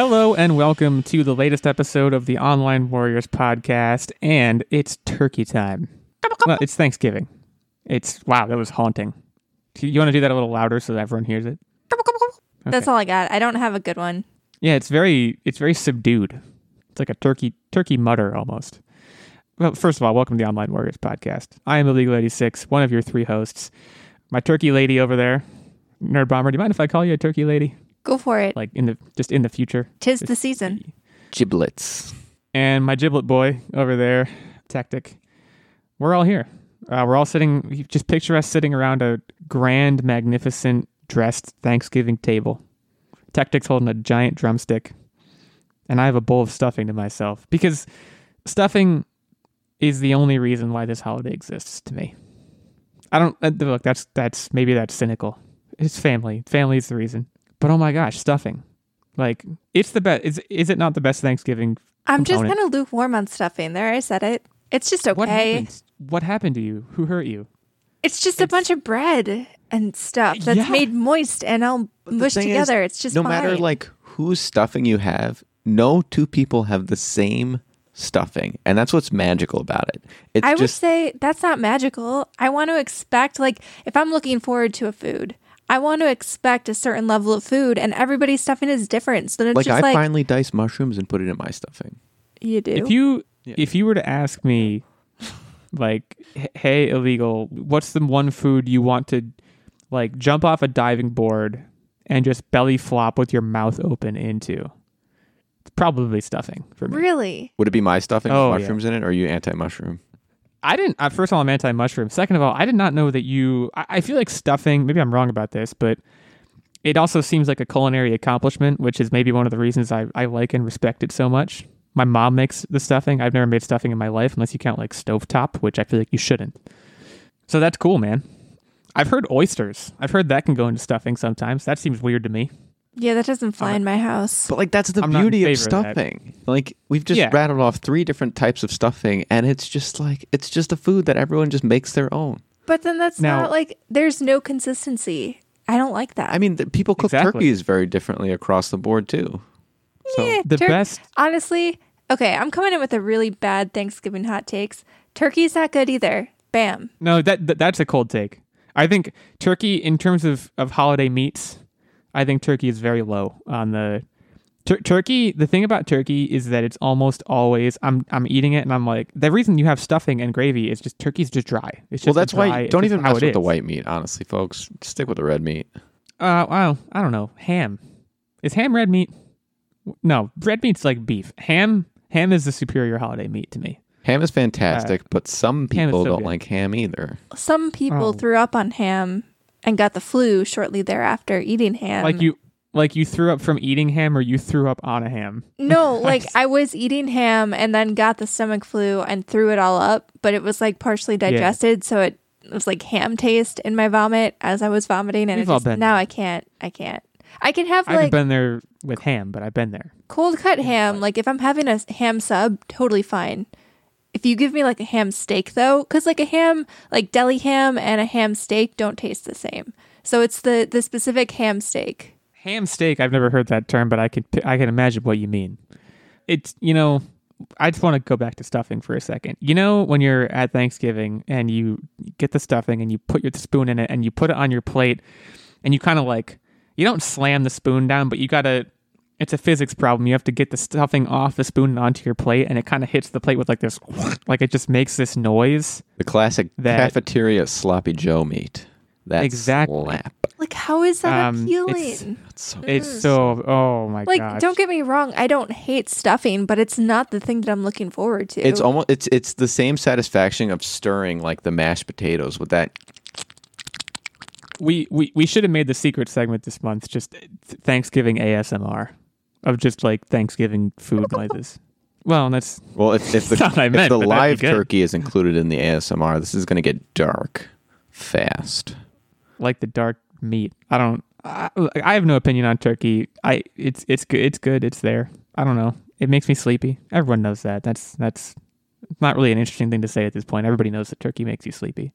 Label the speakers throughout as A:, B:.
A: Hello and welcome to the latest episode of the Online Warriors podcast, and it's turkey time. Well, it's Thanksgiving. It's wow, that was haunting. You want to do that a little louder so that everyone hears it?
B: That's all I got. I don't have a good one.
A: Yeah, it's very it's very subdued. It's like a turkey turkey mutter almost. Well, first of all, welcome to the Online Warriors podcast. I am Illegal 86, one of your three hosts. My turkey lady over there, Nerd Bomber. Do you mind if I call you a turkey lady?
B: Go for it.
A: Like in the just in the future?
B: Tis the season.
C: Giblets.
A: and my giblet boy over there, Tactic. We're all here. Uh, we're all sitting. Just picture us sitting around a grand, magnificent, dressed Thanksgiving table. Tactic's holding a giant drumstick, and I have a bowl of stuffing to myself because stuffing is the only reason why this holiday exists to me. I don't uh, look. That's that's maybe that's cynical. It's family. Family is the reason. But oh my gosh, stuffing. Like it's the best. Is is it not the best Thanksgiving
B: I'm just kind of lukewarm on stuffing. There, I said it. It's just
A: What
B: okay.
A: happened? What happened to you? Who hurt you?
B: It's just a bunch of bread and stuff that's
A: Yeah.
B: made moist and all
C: The
B: mushed
C: thing is,
B: together. it's just
C: no
B: fine.
C: matter like whose stuffing you have, no two people have the same stuffing, and that's what's magical about it. It's
B: I would
C: just
B: say that's not magical. I want to expect like if I'm looking forward to a food, I want to expect a certain level of food, and everybody's stuffing is different. So then it's
C: like
B: just
C: I
B: like
C: finally diced mushrooms and put it in my stuffing.
B: you do.
A: If you
C: Yeah.
A: if you were to ask me, like, hey, illegal, what's the one food you want to, like, jump off a diving board and just belly flop with your mouth open into? It's probably stuffing for me.
B: really?
C: Would it be my stuffing
A: Oh, yeah.
C: with mushrooms in it, or are you anti-mushroom?
A: I didn't. Uh, first of all, I'm anti-mushroom. Second of all, I did not know that you. I, I feel like stuffing. Maybe I'm wrong about this, but it also seems like a culinary accomplishment, which is maybe one of the reasons I, I like and respect it so much. My mom makes the stuffing. I've never made stuffing in my life, unless you count like stovetop, which I feel like you shouldn't. So that's cool, man. I've heard oysters. I've heard that can go into stuffing sometimes. That seems weird to me.
B: Yeah, that doesn't fly in my house.
C: But like that's the
A: I'm not in
C: beauty of
A: favor of that.
C: stuffing. Like we've just
A: Yeah.
C: rattled off three different types of stuffing, and it's just like it's just a food that everyone just makes their own.
B: But then that's
A: Now-
B: not like there's no consistency. I don't like that.
C: I mean, the, people cook
A: Exactly.
C: turkeys very differently across the board too. So
B: Eh,
A: The
B: tur-
A: best.
B: honestly, okay, I'm coming in with a really bad Thanksgiving hot takes. Turkey's not good either. Bam.
A: No, that, that that's a cold take. I think turkey, in terms of, of holiday meats, I think turkey is very low on the tur- turkey. The thing about turkey is that it's almost always I'm I'm eating it and I'm like the reason you have stuffing and gravy is just turkey's just dry. It's just
C: well, that's
A: dry,
C: why
A: it's
C: don't even mess
A: it
C: with the white meat. Honestly, folks, stick with the red meat.
A: Uh, well, I don't know. Ham is ham red meat? No, red meat's like beef. Ham ham is the superior holiday meat to me.
C: Ham is fantastic, but some people
A: so
C: don't
A: good.
C: like ham either.
B: Some people
A: Oh.
B: threw up on ham and got the flu shortly thereafter eating ham.
A: like you like you threw up from eating ham or you threw up on a ham.
B: No, like I was eating ham and then got the stomach flu and threw it all up, but it was like partially digested, so it was like ham taste in my vomit as I was vomiting, and
A: We've
B: it
A: all
B: just, now
A: there.
B: I can't, I can't. I can have
A: I
B: like
A: been there with ham, but I've been there.
B: cold cut ham. Like if I'm having a ham sub, totally fine. If you give me like a ham steak though, because like a ham, like deli ham and a ham steak don't taste the same. So it's the the specific ham steak.
A: Ham steak. I've never heard that term, but I can I can imagine what you mean. It's you know, I just want to go back to stuffing for a second. You know, when you're at Thanksgiving and you get the stuffing and you put your spoon in it and you put it on your plate, and you kind of like you don't slam the spoon down, but you gotta. It's a physics problem. You have to get the stuffing off the spoon and onto your plate, and it kind of hits the plate with like this, like it just makes this noise.
C: The classic
A: That-
C: cafeteria sloppy Joe meat. That
A: Exactly.
C: slap.
B: Like how is that
A: Um,
B: appealing?
A: it's-
C: That's so
A: It's so oh my god.
B: like
A: gosh.
B: don't get me wrong i don't hate stuffing but it's not the thing that i'm looking forward to
C: It's almost it's it's the same satisfaction of stirring like the mashed potatoes with that.
A: we, we we should have made the secret segment this month just Thanksgiving ASMR of just like Thanksgiving food noises. Well, that's
C: Well, if if the,
A: not what I
C: if the
A: but that'd be
C: live turkey is included in the ASMR, this is going to get dark fast.
A: like the dark meat. I don't. I, I have no opinion on turkey. I it's it's good. It's good. It's there. I don't know. It makes me sleepy. Everyone knows that. That's that's not really an interesting thing to say at this point. Everybody knows that turkey makes you sleepy.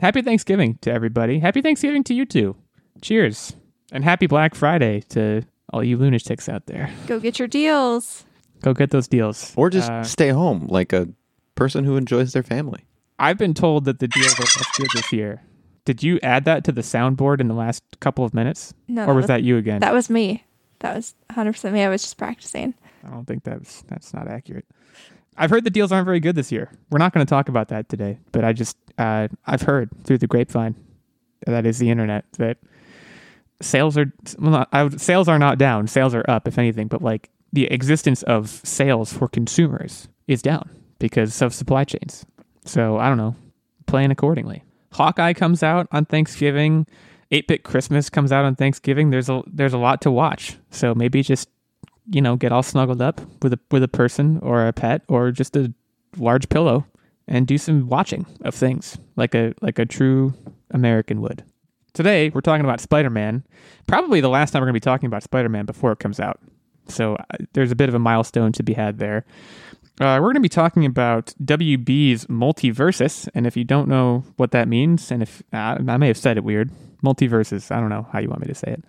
A: Happy Thanksgiving to everybody. Happy Thanksgiving to you too. Cheers. And happy Black Friday to All you lunatics out there,
B: Go get your deals.
A: go get those deals.
C: Or just
A: Uh,
C: stay home like a person who enjoys their family.
A: I've been told that the deals are less good this year. Did you add that to the soundboard in the last couple of minutes,
B: No,
A: or was that you again?
B: that was me. That was 100% me. I was just practicing.
A: I don't think that's that's not accurate. I've heard the deals aren't very good this year. We're not going to talk about that today, but I just uh, I've heard through the grapevine, that is the internet, that sales are well, not, would, sales are not down. Sales are up, if anything. But like the existence of sales for consumers is down because of supply chains. So I don't know. Plan accordingly. Hawkeye comes out on Thanksgiving. 8-bit Christmas comes out on Thanksgiving. There's a there's a lot to watch. So maybe just you know get all snuggled up with a with a person or a pet or just a large pillow and do some watching of things like a like a true American would. Today we're talking about Spider-Man. Probably the last time we're going to be talking about Spider-Man before it comes out. So uh, there's a bit of a milestone to be had there. Uh, we're going to be talking about WB's multiverses, and if you don't know what that means, and if uh, I may have said it weird, multiverses. I don't know how you want me to say it.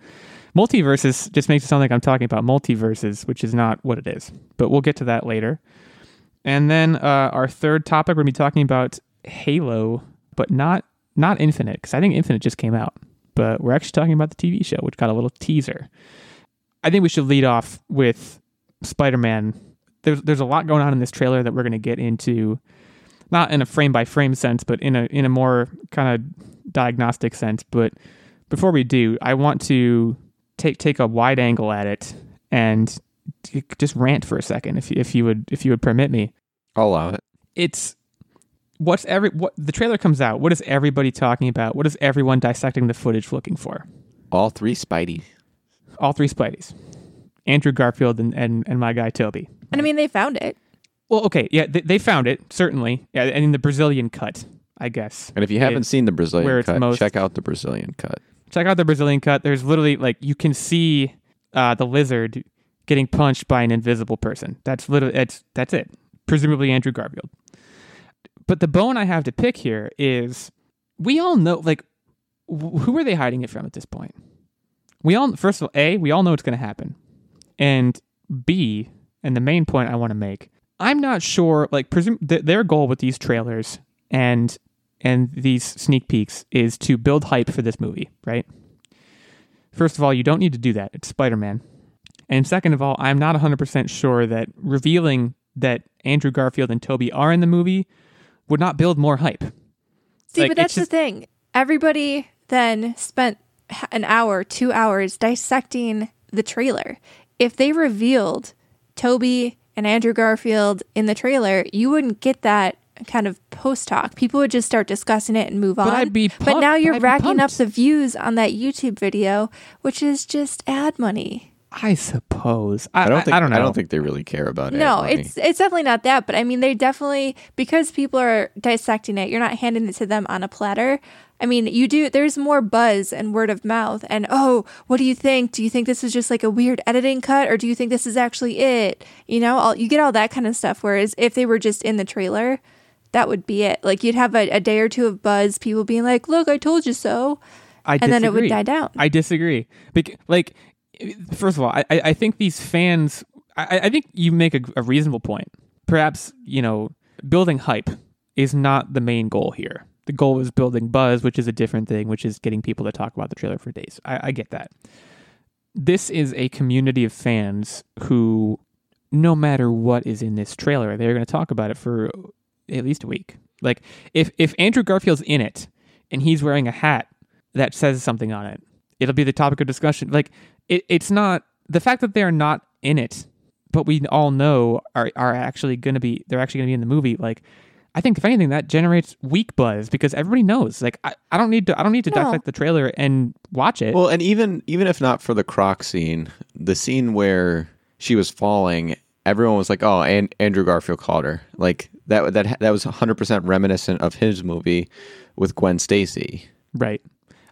A: Multiverses just makes it sound like I'm talking about multiverses, which is not what it is. But we'll get to that later. And then uh, our third topic, we're going to be talking about Halo, but not not Infinite, because I think Infinite just came out. But we're actually talking about the TV show, which got a little teaser. I think we should lead off with Spider-Man. There's there's a lot going on in this trailer that we're going to get into, not in a frame by frame sense, but in a in a more kind of diagnostic sense. But before we do, I want to take take a wide angle at it and just rant for a second, if if you would if you would permit me.
C: I'll allow it.
A: It's what's every what the trailer comes out. What is everybody talking about? What is everyone dissecting the footage looking for?
C: All three Spidey.
A: All three Spideys, Andrew Garfield and and, and my guy Tobey.
B: And I mean, they found it.
A: Well, okay, yeah, they, they found it certainly. Yeah, and in the Brazilian cut, I guess.
C: And if you haven't
A: It's
C: seen the Brazilian
A: where
C: cut,
A: most-
C: check out the Brazilian cut.
A: check out the Brazilian cut. There's literally like you can see uh, the lizard getting punched by an invisible person. That's literally it's that's it. Presumably Andrew Garfield. But the bone I have to pick here is we all know like wh- who are they hiding it from at this point? We all first of all, a we all know it's going to happen, and b and the main point I want to make, I'm not sure. Like presume th- their goal with these trailers and and these sneak peeks is to build hype for this movie, right? First of all, you don't need to do that. It's Spider Man. And second of all, I'm not 100% sure that revealing that Andrew Garfield and Tobey are in the movie would not build more hype.
B: See,
A: Like,
B: but that's
A: just-
B: the thing. Everybody then spent an hour, two hours dissecting the trailer. If they revealed Tobey and Andrew Garfield in the trailer, you wouldn't get that kind of post talk. People would just start discussing it and move on.
A: I'd be
B: but now you're racking up the views on that YouTube video, which is just ad money.
A: I suppose. I,
C: I don't think
A: I, don't know.
C: I don't think they really care about it.
B: No, it's it's definitely not that, but I mean they definitely because people are dissecting it, you're not handing it to them on a platter. I mean, you do there's more buzz and word of mouth and oh, what do you think? Do you think this is just like a weird editing cut or do you think this is actually it? You know, all you get all that kind of stuff whereas if they were just in the trailer, that would be it. Like you'd have a, a day or two of buzz, people being like, "Look, I told you so."
A: I
B: and then it would die down.
A: I disagree. Bec- like, first of all, I, I think these fans. I, I think you make a, a reasonable point. Perhaps you know, building hype is not the main goal here. The goal is building buzz, which is a different thing, which is getting people to talk about the trailer for days. I, I get that. This is a community of fans who, no matter what is in this trailer, they're going to talk about it for at least a week. Like, if if Andrew Garfield's in it and he's wearing a hat that says something on it, it'll be the topic of discussion. Like, it, it's not the fact that they're not in it, but we all know are are actually going to be they're actually going to be in the movie. Like, I think if anything, that generates weak buzz because everybody knows. Like, I, I don't need to I don't need to
B: No.
A: dissect the trailer and watch it.
C: Well, and even even if not for the croc scene, the scene where she was falling, everyone was like, "Oh, and Andrew Garfield called her." Like that that that was 100% reminiscent of his movie with Gwen Stacy.
A: right.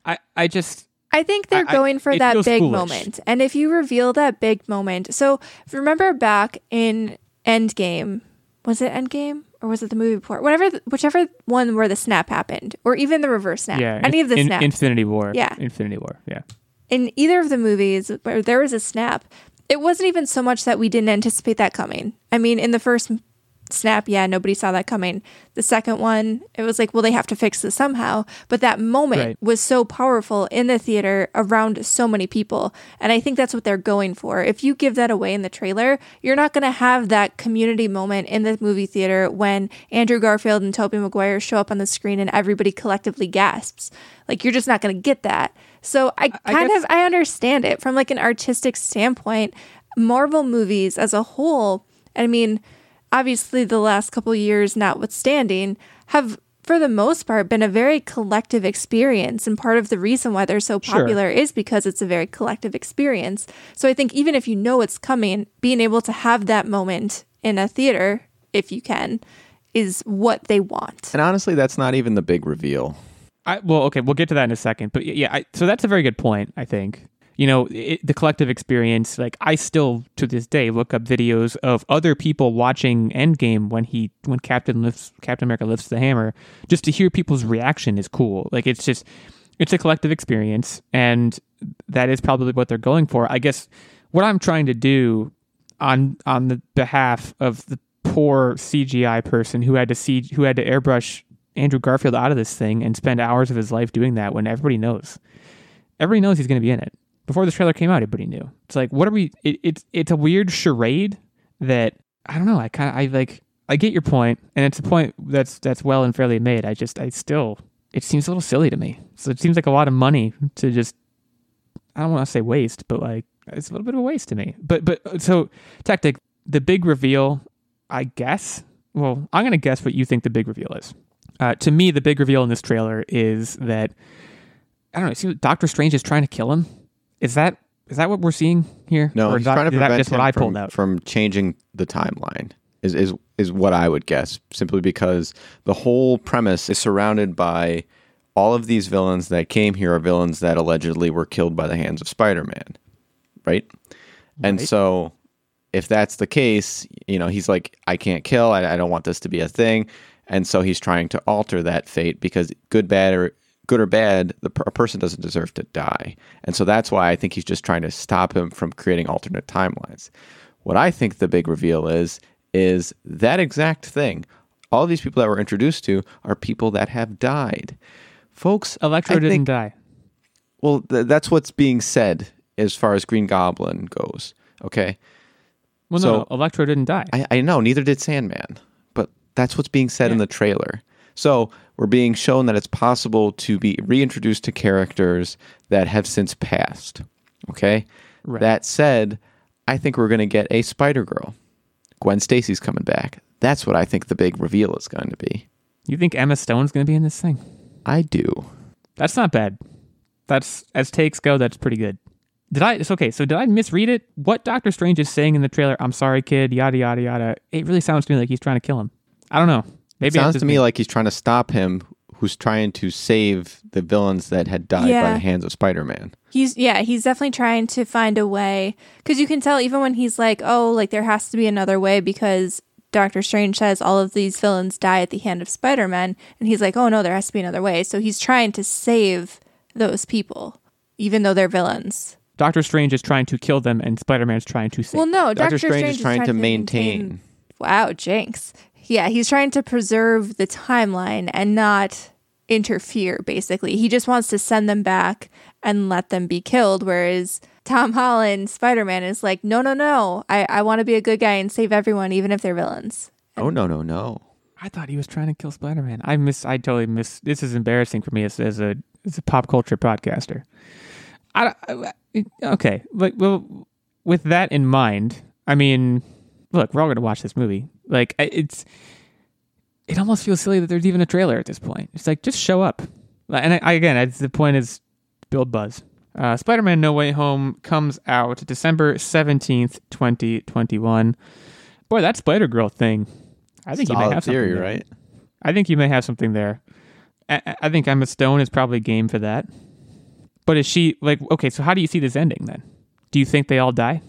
A: I I just
B: I think they're
A: I- I-
B: going for
A: it
B: that big
A: foolish.
B: moment. And if you reveal that big moment, so remember back in Endgame, was it Endgame or was it the movie before? Whatever, whichever one where the snap happened, or even the reverse snap,
A: yeah.
B: any of the
A: in. Infinity War.
B: Yeah.
A: Infinity War. Yeah.
B: in either of the movies where there was a snap, it wasn't even so much that we didn't anticipate that coming. I mean, in the first snap, yeah, nobody saw that coming. The second one, it was like, well, they have to fix this somehow. But that moment
A: Right.
B: was so powerful in the theater around so many people. And I think that's what they're going for. If you give that away in the trailer, you're not going to have that community moment in the movie theater when Andrew Garfield and Tobey Maguire show up on the screen and everybody collectively gasps. Like, you're just not going to get that. So I
A: I
B: kind
A: guess-
B: of I understand it from like an artistic standpoint. Marvel movies as a whole, I mean, obviously the last couple years notwithstanding, have for the most part been a very collective experience and part of the reason why they're so
A: Sure.
B: popular is because it's a very collective experience. So I think even if you know it's coming, being able to have that moment in a theater if you can is what they want.
C: And honestly, that's not even the big reveal.
A: I, well, okay, we'll get to that in a second. But yeah, I, so that's a very good point. I think you know it, the collective experience. Like I still to this day look up videos of other people watching Endgame when he when Captain lifts Captain America lifts the hammer, just to hear people's reaction is cool. Like it's just it's a collective experience, and that is probably what they're going for. I guess what I'm trying to do on on the behalf of the poor CGI person who had to see who had to airbrush Andrew Garfield out of this thing and spend hours of his life doing that when everybody knows. Everybody knows he's going to be in it. Before this trailer came out, everybody knew. It's like, what are we? It, it's it's a weird charade that I don't know. I kind of I like I get your point, and it's a point that's that's well and fairly made. I just I still it seems a little silly to me. So it seems like a lot of money to just I don't want to say waste, but like it's a little bit of a waste to me. But but so tactic the big reveal, I guess. Well, I'm gonna guess what you think the big reveal is. Uh, to me, the big reveal in this trailer is that I don't know. Seems Doctor Strange is trying to kill him. Is that is that what we're seeing here?
C: No,
A: or
C: he's
A: that,
C: trying to prevent
A: just what I
C: from,
A: pulled out?
C: from changing the timeline. Is is is what I would guess. Simply because the whole premise is surrounded by all of these villains that came here are villains that allegedly were killed by the hands of Spider-Man, right? And so, if that's the case, you know, he's like, I can't kill. I, I don't want this to be a thing. And so he's trying to alter that fate because good, bad, or good or bad, the a person doesn't deserve to die. And so that's why I think he's just trying to stop him from creating alternate timelines. What I think the big reveal is is that exact thing. All these people that we're introduced to are people that have died. Folks,
A: Electro
C: I
A: didn't
C: think-
A: die.
C: well, th- that's what's being said as far as Green Goblin goes. Okay.
A: Well,
C: so-
A: no, Electro didn't die.
C: I, I know, neither did Sandman, but that's what's being said in the trailer. So we're being shown that it's possible to be reintroduced to characters that have since passed. Okay.
A: Right.
C: That said, I think we're going to get a Spider Girl. Gwen Stacy's coming back. That's what I think the big reveal is going to be.
A: you think Emma Stone's going to be in this thing?
C: I do.
A: That's not bad. That's as takes go. That's pretty good. Did I? It's okay. So did I misread it? What Doctor Strange is saying in the trailer? I'm sorry, kid. Yada yada yada. It really sounds to me like he's trying to kill him. I don't know. Maybe
C: it sounds to me
A: being-
C: like he's trying to stop him, who's trying to save the villains that had died by the hands of Spider Man.
B: He's yeah, he's definitely trying to find a way because you can tell even when he's like, oh, like there has to be another way because Doctor Strange says all of these villains die at the hand of Spider Man, and he's like, oh no, there has to be another way. So he's trying to save those people, even though they're villains.
A: Doctor Strange is trying to kill them, and Spider Man's trying to save.
B: Well, no,
C: Doctor
B: Doctor
C: Strange is trying to
B: maintain.
C: maintain.
B: Wow, Jinx. Yeah, he's trying to preserve the timeline and not interfere, basically. He just wants to send them back and let them be killed. Whereas Tom Holland, Spider Man, is like, no, no, no. I, I want to be a good guy and save everyone, even if they're villains.
C: Oh, no, no, no.
A: I thought he was trying to kill Spider Man. I miss. I totally miss. This is embarrassing for me as, as a as a pop culture podcaster. I, I- okay. Like well, with that in mind, I mean, look, we're all gonna watch this movie. Like it's. It almost feels silly that there's even a trailer at this point. It's like just show up. And I, I, again, the point is build buzz. Uh, Spider-Man: No Way Home comes out December seventeenth, twenty twenty-one. Boy, that Spider Girl thing. I think you may have
C: theory,
A: something there.
C: right?
A: I think you may have something there. I, I think Emma Stone is probably game for that. But is she like okay? So how do you see this ending then? Do you think they all die?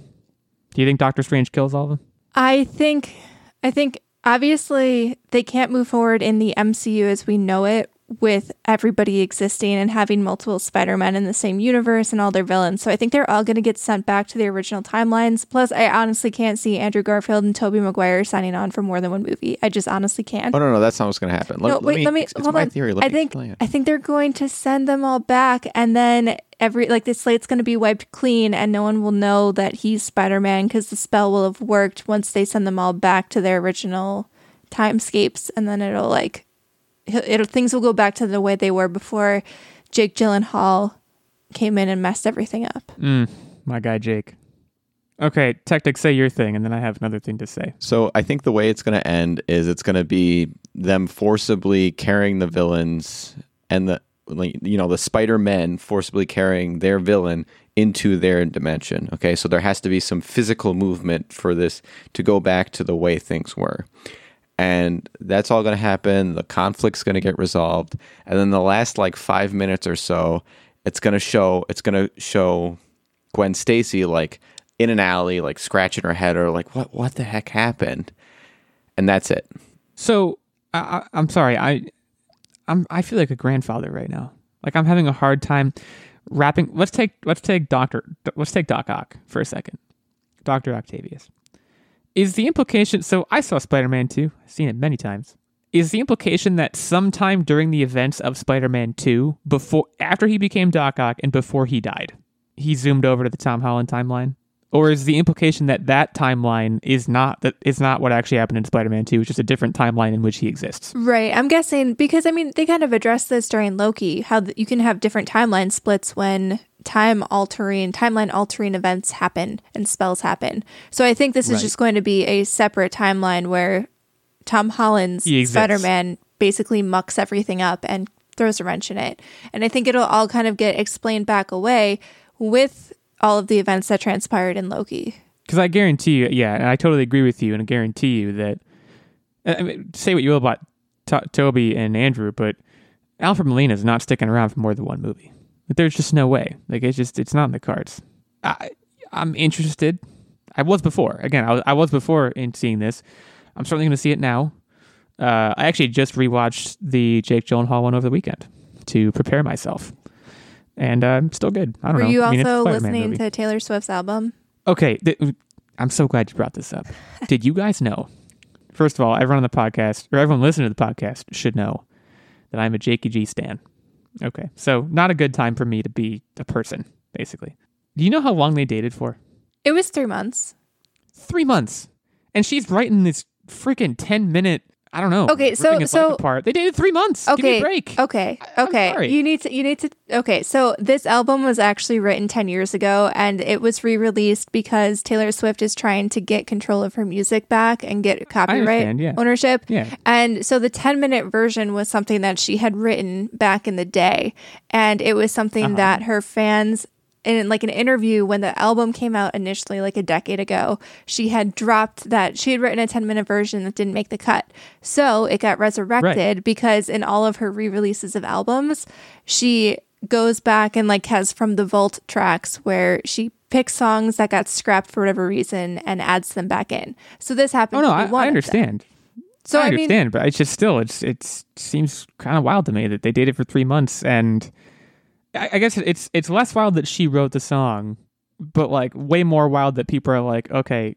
A: Do you think Doctor Strange kills all of them?
B: I think, I think obviously they can't move forward in the MCU as we know it with everybody existing and having multiple Spider-Men in the same universe and all their villains. So I think they're all going to get sent back to the original timelines. Plus, I honestly can't see Andrew Garfield and Tobey Maguire signing on for more than one movie. I just honestly can't.
C: Oh no, no, that's not what's going to happen. Let,
B: no,
C: let
B: wait,
C: me,
B: let me
C: it's, it's
B: hold
C: my
B: on.
C: theory. Let
B: I think. I think they're going to send them all back, and then every like the slate's going to be wiped clean, and no one will know that he's Spider Man because the spell will have worked once they send them all back to their original timescapes, and then it'll like it'll things will go back to the way they were before Jake Gyllenhaal came in and messed everything up.
A: Mm, my guy Jake. Okay, Tactic, say your thing, and then I have another thing to say.
C: So I think the way it's going to end is it's going to be them forcibly carrying the villains and the you know the Spider Men forcibly carrying their villain into their dimension. Okay, so there has to be some physical movement for this to go back to the way things were. And that's all going to happen. The conflict's going to get resolved, and then the last like five minutes or so, it's going to show. It's going to show Gwen Stacy like in an alley, like scratching her head, or like what what the heck happened, and that's it.
A: So I, I'm sorry. I I'm I feel like a grandfather right now. Like I'm having a hard time wrapping. Let's take let's take Doctor let's take Doc Ock for a second. Doctor Octavius. Is the implication? So I saw Spider-Man 2. I've seen it many times. Is the implication that sometime during the events of Spider-Man 2, before after he became Doc Ock and before he died, he zoomed over to the Tom Holland timeline? Or is the implication that that timeline is not that is not what actually happened in Spider-Man 2, which is a different timeline in which he exists?
B: Right. I'm guessing because I mean they kind of addressed this during Loki how th- you can have different timeline splits when time altering timeline altering events happen and spells happen. So I think this is
A: Right.
B: just going to be a separate timeline where Tom Holland's Spider-Man basically mucks everything up and throws a wrench in it. And I think it'll all kind of get explained back away with all of the events that transpired in Loki.
A: Because I guarantee you, yeah, and I totally agree with you, and I guarantee you that. I mean, say what you will about to- Tobey and Andrew, but Alfred Molina is not sticking around for more than one movie. There's just no way. Like it's just it's not in the cards. I I'm interested. I was before. Again, I was, I was before in seeing this. I'm certainly going to see it now. Uh, I actually just rewatched the Jake Gyllenhaal one over the weekend to prepare myself, and uh, I'm still good. I don't
B: Were
A: know.
B: you
A: I mean,
B: also listening to Taylor Swift's album?
A: Okay, th- I'm so glad you brought this up. Did you guys know? First of all, everyone on the podcast, or everyone listening to the podcast, should know that I'm a Jakey G stan. Okay, so not a good time for me to be a person, basically. Do you know how long they dated for?
B: It was 3 months.
A: Three months, and she's writing this freaking ten minute. I don't know.
B: Okay, so-
A: ripping his life
B: so-
A: apart. They dated three months. Give me
B: Okay.
A: a break.
B: Okay. Okay.
A: sorry.
B: You need to you need to Okay, so this album was actually written 10 years ago and it was re-released because Taylor Swift is trying to get control of her music back and get copyright
A: yeah.
B: ownership.
A: Yeah.
B: And so the 10-minute version was something that she had written back in the day and it was something
A: Uh-huh.
B: that her fans in like an interview when the album came out initially like a decade ago she had dropped that she had written a 10 minute version that didn't make the cut. So it got resurrected because in all of her re-releases of albums she goes back and like has from the vault tracks where she picks songs that got scrapped for whatever reason and adds them back in. So this happened
A: Oh no, I, I understand.
B: so
A: I
B: i, mean
A: understand, but it's just still it's it seems kind of wild to me that they dated for three months, and I, I guess it's it's less wild that she wrote the song, but like way more wild that people are like, okay,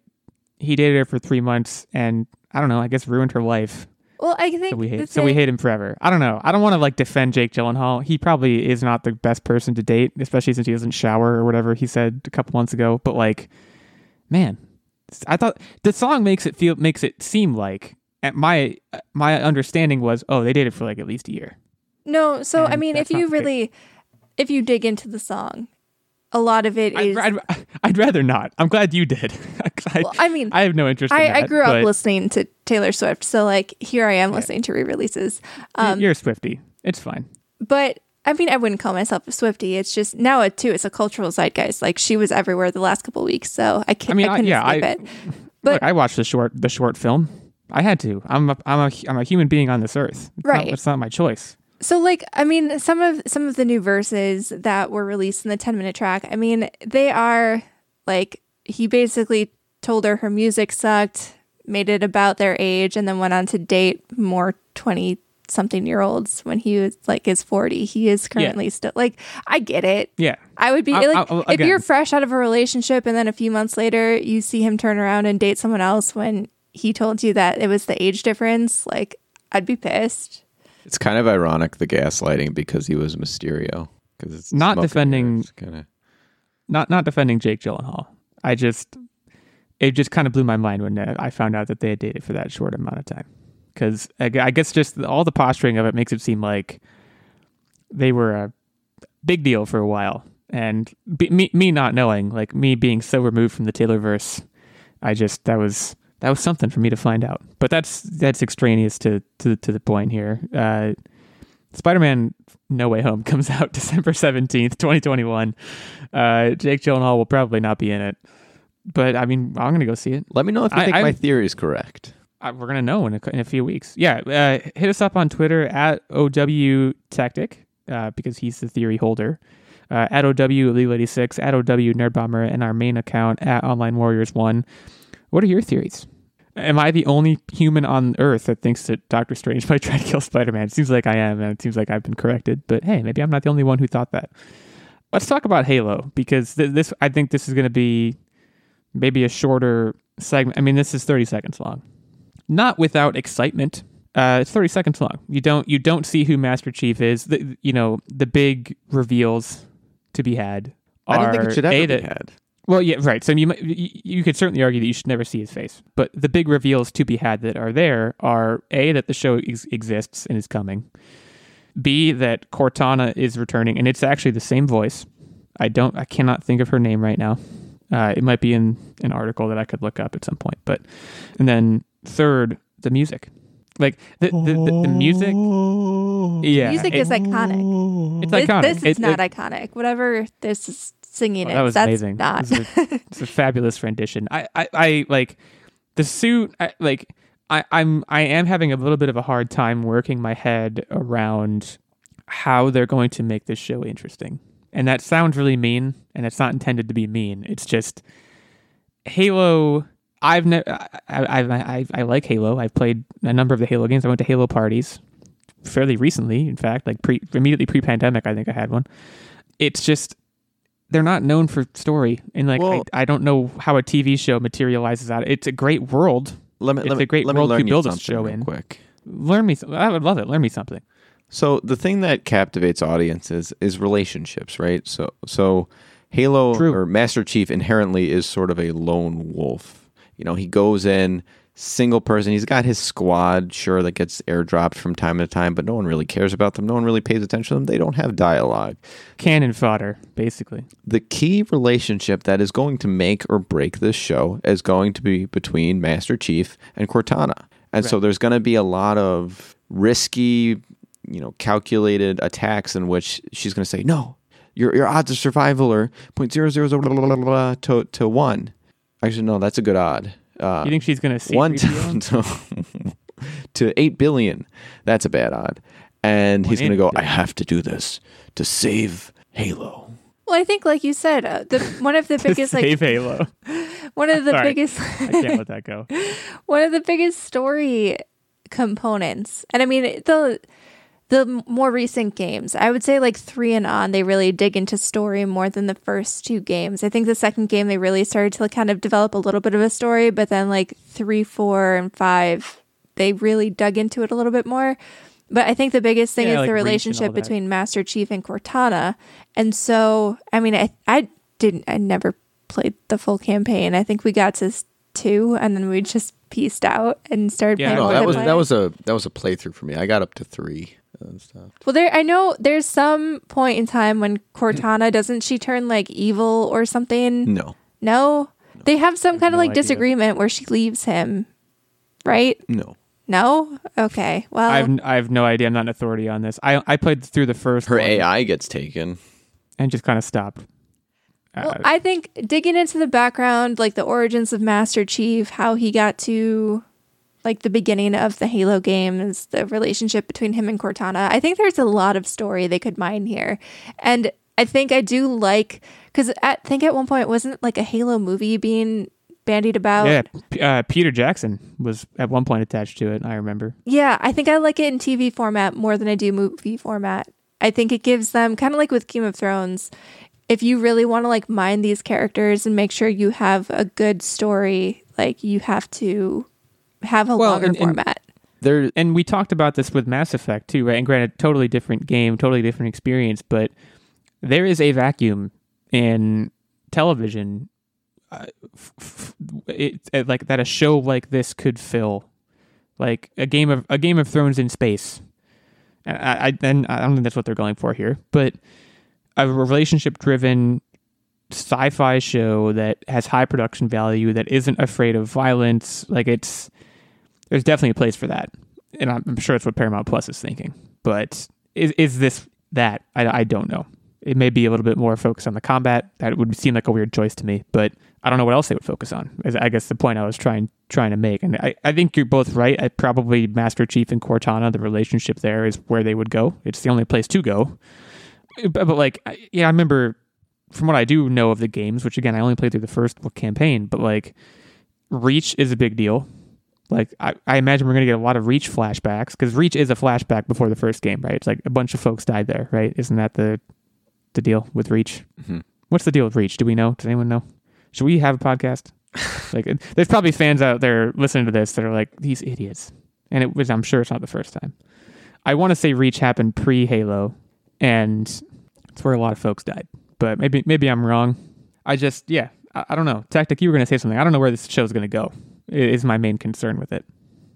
A: he dated her for three months, and I don't know, I guess ruined her life.
B: well i think
A: So we hate so we hate him forever. I don't know. I don't want to like defend Jake Gyllenhaal. He probably is not the best person to date, especially since he doesn't shower or whatever he said a couple months ago. But like, man, I thought the song makes it feel makes it seem like at my my understanding was oh they dated for like at least a year.
B: No, so I mean, if you really. If you dig into the song, a lot of it
A: I'd. I'd, I'd rather not. I'm glad you did. I,
B: Well, I mean,
A: I have no interest. in
B: I, I grew up
A: but
B: listening to Taylor Swift, so like here I am listening to re-releases. Um,
A: You're a Swiftie. It's fine.
B: but I mean, I wouldn't call myself a Swiftie. It's just now it too. It's a cultural zeitgeist. Like she was everywhere the last couple weeks, so I can't. I,
A: I mean, I- yeah, I-
B: it. But
A: Look, I watched the short the short film. I had to. I'm a, I'm a I'm a human being on this earth. It's
B: Right.
A: Not, it's not my choice.
B: So like I mean some of some of the new verses that were released in the 10 minute track, I mean, they are like he basically told her her music sucked, made it about their age and then went on to date more 20 something year olds when he was like is 40. He is currently still like I get it.
A: Yeah.
B: I would be
A: I-
B: like
A: I-
B: if you're fresh out of a relationship and then a few months later you see him turn around and date someone else when he told you that it was the age difference, like I'd be pissed.
C: It's kind of ironic the gaslighting because he was Mysterio. Because it's
A: Not defending-
C: mirrors, kinda.
A: Not not defending Jake Gyllenhaal. I just it just kind of blew my mind when uh, I found out that they had dated for that short amount of time. Because I I guess just all the posturing of it makes it seem like they were a big deal for a while. And be, me me not knowing, like me being so removed from the Taylorverse, I just that was that was something for me to find out. But that's that's extraneous to to to the point here. Uh, Spider-Man No Way Home comes out December 17th, 2021. Uh, Jake Gyllenhaal will probably not be in it. But I mean, I'm going to go see it.
C: Let me know if you
A: I-
C: think
A: I-
C: my theory is correct.
A: Uh, we're going to know in a, in a few weeks. Yeah, uh, hit us up on Twitter at OW Tactic uh, because he's the theory holder. Uh, at OW Elite86, at OW Nerdbomber, and our main account at Online Warriors 1. What are your theories? Am I the only human on Earth that thinks that Doctor Strange might try to kill Spider Man? It seems like I am, and it seems like I've been corrected. But hey, maybe I'm not the only one who thought that. Let's talk about Halo because th- this, I think, this is going to be maybe a shorter segment. I mean, this is 30 seconds long, not without excitement. Uh, it's 30 seconds long. You don't you don't see who Master Chief is. The, you know the big reveals to be had.
C: I don't think it should ever be had.
A: Well, yeah, right. So you you you could certainly argue that you should never see his face, but the big reveals to be had that are there are a that the show ex- exists and is coming. B that Cortana is returning, and it's actually the same voice. I don't, I cannot think of her name right now. Uh, it might be in an article that I could look up at some point. But and then third, the music, like the the, the, the music. Yeah,
B: Music
A: it-
B: is iconic.
A: it's
B: This,
A: iconic.
B: this is
A: It-
B: not
A: it-
B: iconic. Whatever this is singing
A: Oh,
B: it,
A: that was
B: that's
A: amazing.
B: not.
A: It was a- it's a fabulous rendition. I, I, I like the suit. I, like I, I'm, I am having a little bit of a hard time working my head around how they're going to make this show interesting. And that sounds really mean, and it's not intended to be mean. It's just Halo. I've never. I, I, I, I like Halo. I've played a number of the Halo games. I went to Halo parties fairly recently. In fact, like pre, immediately pre-pandemic, I think I had one. It's just they're not known for story, and like
C: Well-
A: I, I don't know how a TV show materializes out. It's a great world.
C: Let me,
A: It's
C: let me,
A: a great world to
C: you
A: build a show in.
C: quick.
A: Learn me. I would love it. Learn me something.
C: So the thing that captivates audiences is relationships, right? So so Halo
A: True.
C: or Master Chief inherently is sort of a lone wolf. You know, he goes in single person. He's got his squad, sure, that gets airdropped from time to time, but no one really cares about them. No one really pays attention to them. They don't have dialogue.
A: Cannon fodder, basically.
C: The key relationship that is going to make or break this show is going to be between Master Chief and Cortana. And so there's going to be a lot of risky, you know, calculated attacks in which she's going to say, "No, your your odds of survival are point zero zero zero blah, blah, blah, blah, to to one." Actually, no, that's a good odd. Uh,
A: You think she's gonna see
C: one to, to, to eight billion. That's a bad odd. And he's going to go, I have to do this to save Halo.
B: Well, I think, like you said, uh, the one of the biggest,
A: Save
B: like
A: Halo.
B: one of the
A: Sorry.
B: biggest,
A: I can't let that go.
B: one of the biggest story components. And I mean, the the more recent games, I would say like three and on, they really dig into story more than the first two games. I think the second game they really started to kind of develop a little bit of a story, but then like three, four, and five, they really dug into it a little bit more. But I think the biggest thing
A: Yeah,
B: is
A: like
B: the
A: Reach and all
B: relationship between Master Chief and Cortana. And so, I mean, I I didn't, I never played the full campaign. I think we got to two, and then we just pieced out and started
A: Yeah,
B: playing.
A: no,
D: No, that was
B: one.
D: that was a that was a playthrough for me. I got up to three and stuff.
B: Well, there. I know there's some point in time when Cortana doesn't she turn like evil or something?
C: No,
B: No, they have some kind of
A: no
B: like
A: idea.
B: disagreement where she leaves him, right?
C: no.
B: No. Okay. Well,
A: I've I have no idea. I'm not an authority on this. I I played through the first
C: Her
A: one
C: AI gets taken.
A: and just kind of stopped.
B: Well,
A: Uh,
B: I think digging into the background, like the origins of Master Chief, how he got to like the beginning of the Halo games, the relationship between him and Cortana. I think there's a lot of story they could mine here. And I think I do like because I think at one point wasn't like a Halo movie being bandied about.
A: Yeah, P- uh, Peter Jackson was at one point attached to it. I remember.
B: Yeah, I think I like it in TV format more than I do movie format. I think it gives them kind of like with Game of Thrones. If you really want to like mine these characters and make sure you have a good story, like you have to have a
A: Well,
B: longer
A: and- and-
B: format.
C: There,
A: And we talked about this with Mass Effect too, right? And granted, totally different game, totally different experience, but there is a vacuum in television, uh, f- f- it, it, like that a show like this could fill, like a game of a Game of Thrones in space. I, I and I don't think that's what they're going for here, but a relationship-driven sci-fi show that has high production value that isn't afraid of violence, like it's there's definitely a place for that, and I'm, I'm sure it's what Paramount Plus is thinking. But is is this that? I, I don't know. It may be a little bit more focused on the combat. That would seem like a weird choice to me, but I don't know what else they would focus on. Is I guess the point I was trying trying to make, and I, I think you're both right. I probably Master Chief and Cortana, the relationship there is where they would go. It's the only place to go. Eh, but, but like, I- yeah, I remember from what I do know of the games, which again I only played through the first campaign, but like, Reach is a big deal. Like I, I imagine we're gonna get a lot of Reach flashbacks because Reach is a flashback before the first game, right? It's like a bunch of folks died there, right? Isn't that the the deal with Reach?
C: Mhm.
A: What's the deal with Reach? Do we know? Does anyone know? Should we have a podcast? like, there's probably fans out there listening to this that are like these idiots, and it was. I'm sure it's not the first time. I want to say Reach happened pre Halo, and it's where a lot of folks died. But maybe maybe I'm wrong. I just yeah, I, I don't know. Tactic, you were gonna say something. I don't know where this show's gonna go. Is my main concern with it.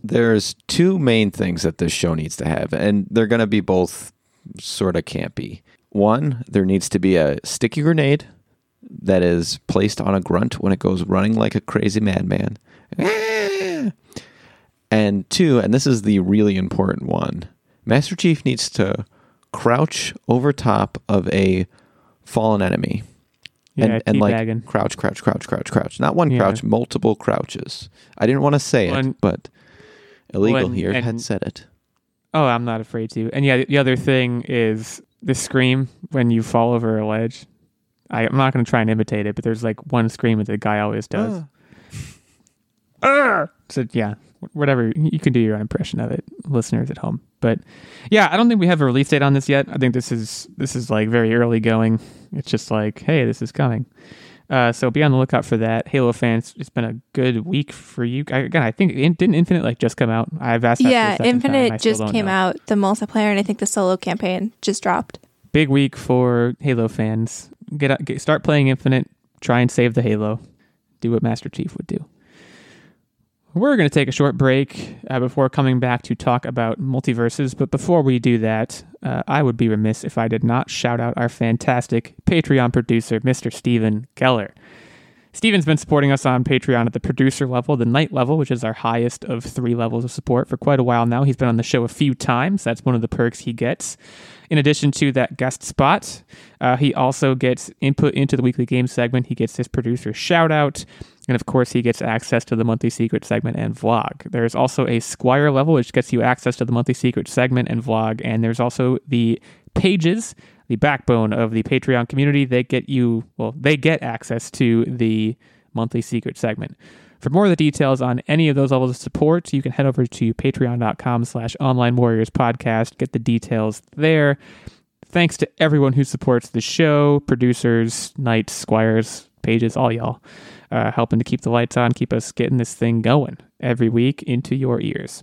C: there's two main things that this show needs to have, and they're going to be both sort of campy. One, there needs to be a sticky grenade that is placed on a grunt when it goes running like a crazy madman. Ah! And two, and this is the really important one, Master Chief needs to crouch over top of a fallen enemy.
A: Yeah,
C: and, and like
A: teabagging.
C: crouch, crouch, crouch, crouch, crouch. Not one
A: Yeah.
C: crouch, multiple crouches. I didn't want to say
A: One-
C: it, but illegal
A: One-
C: here had
A: and-
C: said it.
A: Oh, I'm not afraid to. And yeah, the other thing is the scream when you fall over a ledge. I, I'm not going to try and imitate it, but there's like one scream that the guy always does. Arr! So yeah, whatever you can do your own impression of it, listeners at home. But yeah, I don't think we have a release date on this yet. I think this is this is like very early going. It's just like, hey, this is coming. Uh, so be on the lookout for that. Halo fans, it's been a good week for you. I, again, I think in, didn't Infinite like just come out. I've asked. That
B: Yeah,
A: the second time.
B: Infinite just came
A: know.
B: out, the multiplayer, and I think the solo campaign just dropped.
A: Big week for Halo fans. Get, out- get start playing Infinite. Try and save the Halo. Do what Master Chief would do. We're going to take a short break uh, before coming back to talk about multiverses. But before we do that, uh, I would be remiss if I did not shout out our fantastic Patreon producer, Mr. Steven Keller. Steven's been supporting us on Patreon at the producer level, the knight level, which is our highest of three levels of support for quite a while now. He's been on the show a few times. That's one of the perks he gets. In addition to that guest spot, uh, he also gets input into the weekly game segment. He gets his producer shout out. And of course, he gets access to the monthly secret segment and vlog. There's also a Squire level, which gets you access to the monthly secret segment and vlog. And there's also the pages, the backbone of the Patreon community. They get you, well, they get access to the monthly secret segment. For more of the details on any of those levels of support, you can head over to patreon.com slash online warriors podcast. Get the details there. Thanks to everyone who supports the show, producers, knights, squires, pages, all y'all, uh, helping to keep the lights on, keep us getting this thing going every week into your ears.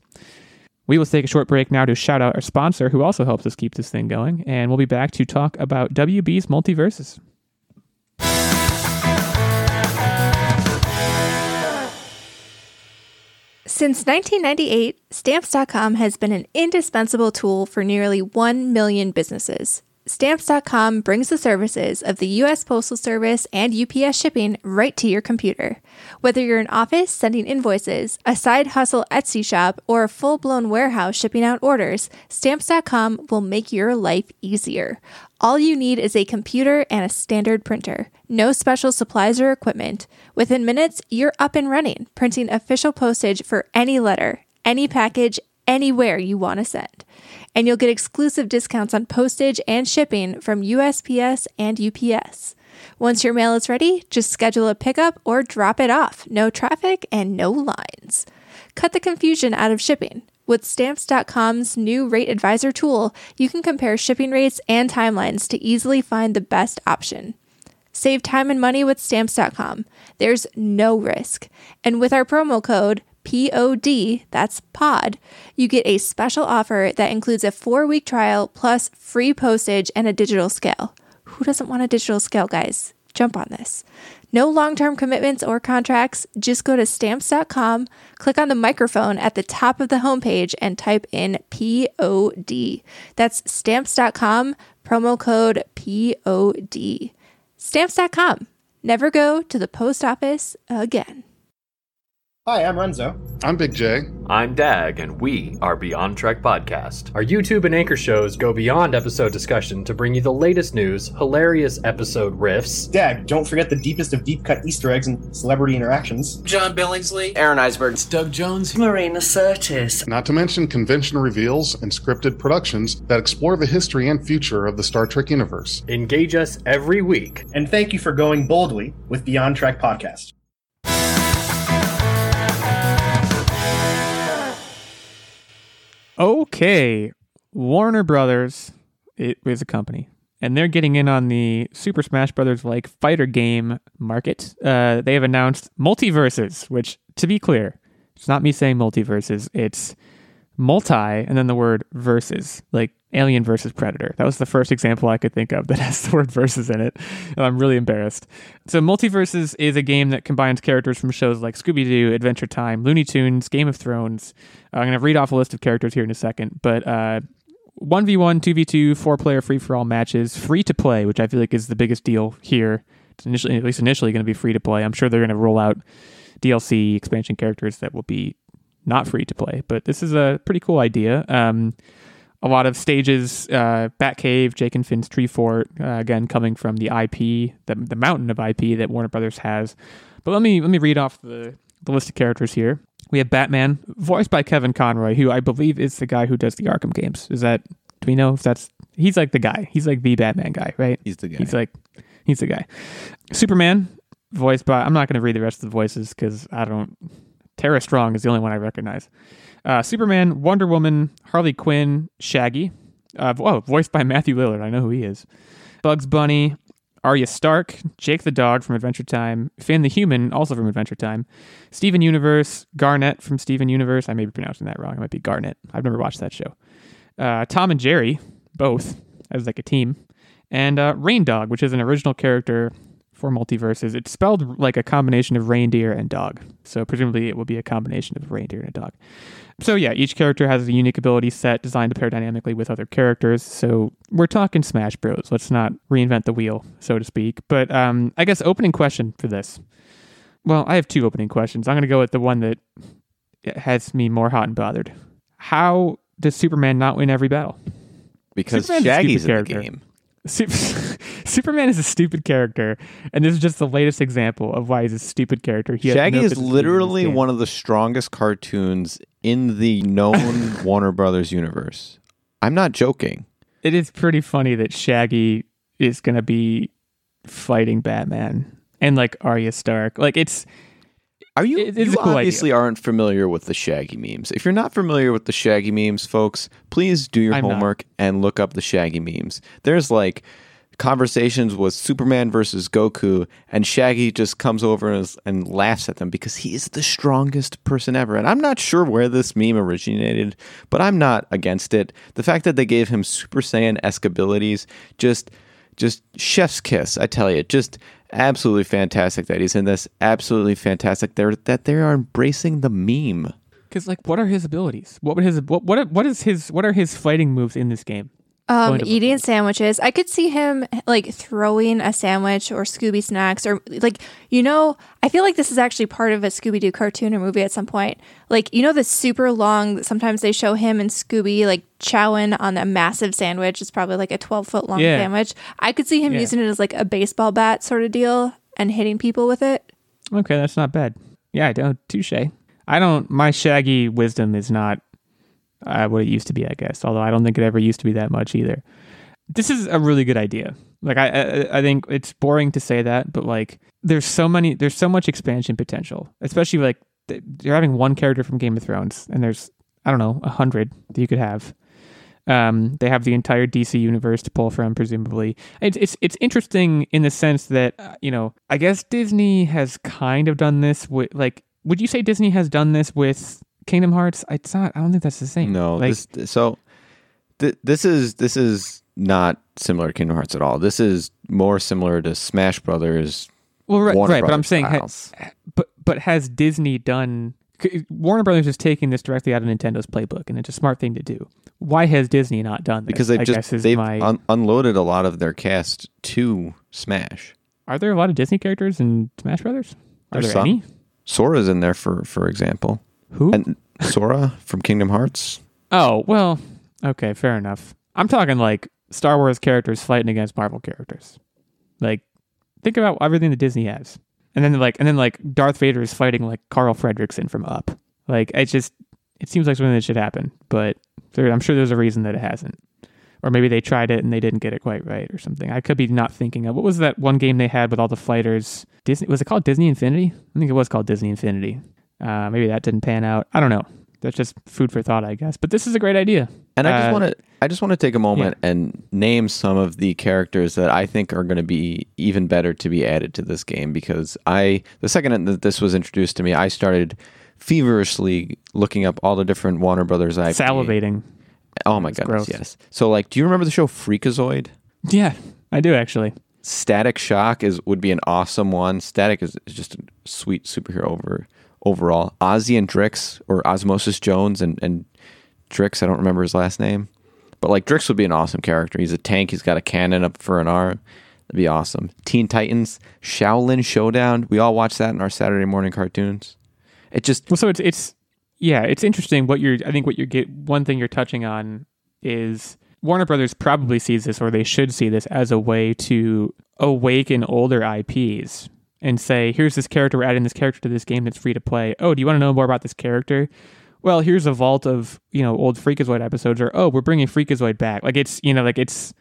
A: We will take a short break now to shout out our sponsor who also helps us keep this thing going, and we'll be back to talk about WB's multiverses.
B: Since 1998, Stamps.com has been an indispensable tool for nearly 1 million businesses. Stamps.com brings the services of the U.S. Postal Service and UPS shipping right to your computer. Whether you're an office sending invoices, a side hustle Etsy shop, or a full blown warehouse shipping out orders, Stamps.com will make your life easier. All you need is a computer and a standard printer. No special supplies or equipment. Within minutes, you're up and running, printing official postage for any letter, any package, anywhere you want to send. And you'll get exclusive discounts on postage and shipping from USPS and UPS. Once your mail is ready, just schedule a pickup or drop it off. No traffic and no lines. Cut the confusion out of shipping. With stamps.com's new rate advisor tool, you can compare shipping rates and timelines to easily find the best option. Save time and money with stamps.com. There's no risk. And with our promo code POD, that's POD, you get a special offer that includes a four week trial plus free postage and a digital scale. Who doesn't want a digital scale, guys? Jump on this. No long term commitments or contracts. Just go to stamps.com, click on the microphone at the top of the homepage, and type in POD. That's stamps.com, promo code POD. Stamps.com. Never go to the post office again.
E: Hi, I'm Renzo.
F: I'm Big J.
G: I'm Dag, and we are Beyond Trek Podcast.
H: Our YouTube and Anchor shows go beyond episode discussion to bring you the latest news, hilarious episode riffs.
E: Dag, don't forget the deepest of deep cut Easter eggs and celebrity interactions.
I: John Billingsley,
J: Aron Eisenberg,
I: Doug Jones,
K: Marina Sirtis.
F: Not to mention convention reveals and scripted productions that explore the history and future of the Star Trek universe.
H: Engage us every week.
E: And thank you for going boldly with Beyond Trek Podcast.
A: Okay, Warner Brothers it is a company, and they're getting in on the Super Smash Brothers like fighter game market. Uh, they have announced MultiVersus, which, to be clear, it's not me saying multiverses. It's multi and then the word versus, like Alien versus Predator. That was the first example I could think of that has the word versus in it. And I'm really embarrassed. So, MultiVersus is a game that combines characters from shows like Scooby Doo, Adventure Time, Looney Tunes, Game of Thrones. Uh, I'm going to read off a list of characters here in a second, but uh, 1v1, 2v2, four player free for all matches, free to play, which I feel like is the biggest deal here. It's initially, at least initially, going to be free to play. I'm sure they're going to roll out DLC expansion characters that will be not free to play, but this is a pretty cool idea. Um, a lot of stages, uh, Batcave, Jake and Finn's Tree Fort, uh, again coming from the IP, the, the mountain of IP that Warner Brothers has. But let me let me read off the, the list of characters here. We have Batman, voiced by Kevin Conroy, who I believe is the guy who does the Arkham games. Is that do we know if that's he's like the guy? He's like the Batman guy, right?
C: He's the guy.
A: He's like he's the guy. Superman, voiced by I'm not going to read the rest of the voices because I don't. Tara Strong is the only one I recognize. Uh, Superman, Wonder Woman, Harley Quinn, Shaggy. Uh, oh, voiced by Matthew Lillard. I know who he is. Bugs Bunny, Arya Stark, Jake the Dog from Adventure Time, Finn the Human, also from Adventure Time, Steven Universe, Garnet from Steven Universe. I may be pronouncing that wrong. It might be Garnet. I've never watched that show. Uh, Tom and Jerry, both as like a team, and uh, Reindog, which is an original character for MultiVersus. It's spelled like a combination of reindeer and dog. So presumably it will be a combination of reindeer and a dog. So yeah, each character has a unique ability set designed to pair dynamically with other characters. So we're talking Smash Bros. Let's not reinvent the wheel, so to speak. But um, I guess opening question for this. Well, I have two opening questions. I'm going to go with the one that has me more hot and bothered. How does Superman not win every battle?
C: Because
A: Superman's a
C: Shaggy's in the game.
A: Sup- Superman is a stupid character, and this is just the latest example of why he's a stupid character. He
C: Shaggy
A: no
C: is
A: business being in
C: literally one of the strongest cartoons in the known Warner Brothers universe. I'm not joking.
A: It is pretty funny that Shaggy is going to be fighting Batman and like Arya Stark. Like it's
C: Are you?
A: It-
C: you
A: a cool
C: obviously aren't familiar with the Shaggy memes. If you're not familiar with the Shaggy memes, folks, please do your
A: I'm not.
C: homework and look up the Shaggy memes. There's like conversations with Superman versus Goku, and Shaggy just comes over and, is- and laughs at them because he is the strongest person ever. And I'm not sure where this meme originated, but I'm not against it. The fact that they gave him Super Saiyan esque abilities just just chef's kiss. I tell you, just absolutely fantastic that he's in this. Absolutely fantastic there that they are embracing the meme.
A: because like what are his abilities? What would his what what what is his what are his fighting moves in this game?
B: Um, eating sandwiches. I could see him like throwing a sandwich or Scooby snacks or like you know. I feel like this is actually part of a Scooby Doo cartoon or movie at some point. Like you know the super long. Sometimes they show him and Scooby like chowing on a massive sandwich. It's probably like a twelve foot long
A: Yeah.
B: sandwich. I could see him
A: Yeah.
B: using it as like a baseball bat sort of deal and hitting people with it.
A: Okay, that's not bad. Yeah, I don't touche. I don't. My Shaggy wisdom is not uh, what it used to be. I guess, although I don't think it ever used to be that much either. This is a really good idea. Like I, I I think it's boring to say that, but like there's so many there's so much expansion potential, especially like you're having one character from Game of Thrones, and there's I don't know a hundred that you could have. Um, they have the entire DC universe to pull from, presumably. It's it's it's interesting in the sense that uh, you know I guess Disney has kind of done this with like. Would you say Disney has done this with Kingdom Hearts? It's not. I don't think that's the same.
C: No,
A: like
C: this, so th- this is this is not similar to Kingdom Hearts at all. This is more similar to Smash Brothers.
A: well, right,
C: Warner
A: right. But I'm saying, ha- but but has Disney done? Warner Brothers is taking this directly out of Nintendo's playbook, and it's a smart thing to do. Why has Disney not done this?
C: because they've
A: I
C: just
A: guess is
C: they've
A: my.
C: un- unloaded a lot of their cast to Smash.
A: are there a lot of Disney characters in Smash Brothers? Are
C: There's
A: there
C: some.
A: any?
C: Sora's in there for for example,
A: Who?
C: and Sora from Kingdom Hearts.
A: Oh, well, okay, fair enough. I'm talking like Star Wars characters fighting against Marvel characters. Like, think about everything that Disney has. And then like and then like Darth Vader is fighting like Carl Fredricksen from Up. Like it just it seems like something that should happen, but there, I'm sure there's a reason that it hasn't. Or maybe they tried it and they didn't get it quite right or something. I could be not thinking of what was that one game they had with all the fighters? Disney was it called Disney Infinity? I think it was called Disney Infinity. Uh, maybe that didn't pan out. I don't know. That's just food for thought, I guess. But this is a great idea.
C: And I just
A: Uh,
C: want to I just want to take a moment and name some of the characters that I think are going to be even better to be added to this game because I the second that this was introduced to me, I started feverishly looking up all the different Warner Brothers IP.
A: Salivating.
C: Oh my goodness,
A: gross.
C: yes. So like, do you remember the show Freakazoid?
A: Yeah, I do actually.
C: Static Shock is would be an awesome one. Static is, is just a sweet superhero over overall. Ozzy and Drix or Osmosis Jones and and Drix, I don't remember his last name. But like Drix would be an awesome character. He's a tank, he's got a cannon up for an arm. That'd be awesome. Teen Titans, Xiaolin Showdown. We all watch that in our Saturday morning cartoons. It just
A: Well, so it's it's yeah, it's interesting. What you're, I think, what you get. One thing you're touching on is Warner Brothers probably sees this, or they should see this, as a way to awaken older IPs and say, "Here's this character. We're adding this character to this game that's free to play. Oh, do you want to know more about this character? Well, here's a vault of you know old Freakazoid episodes, or oh, we're bringing Freakazoid back. Like it's you know like it's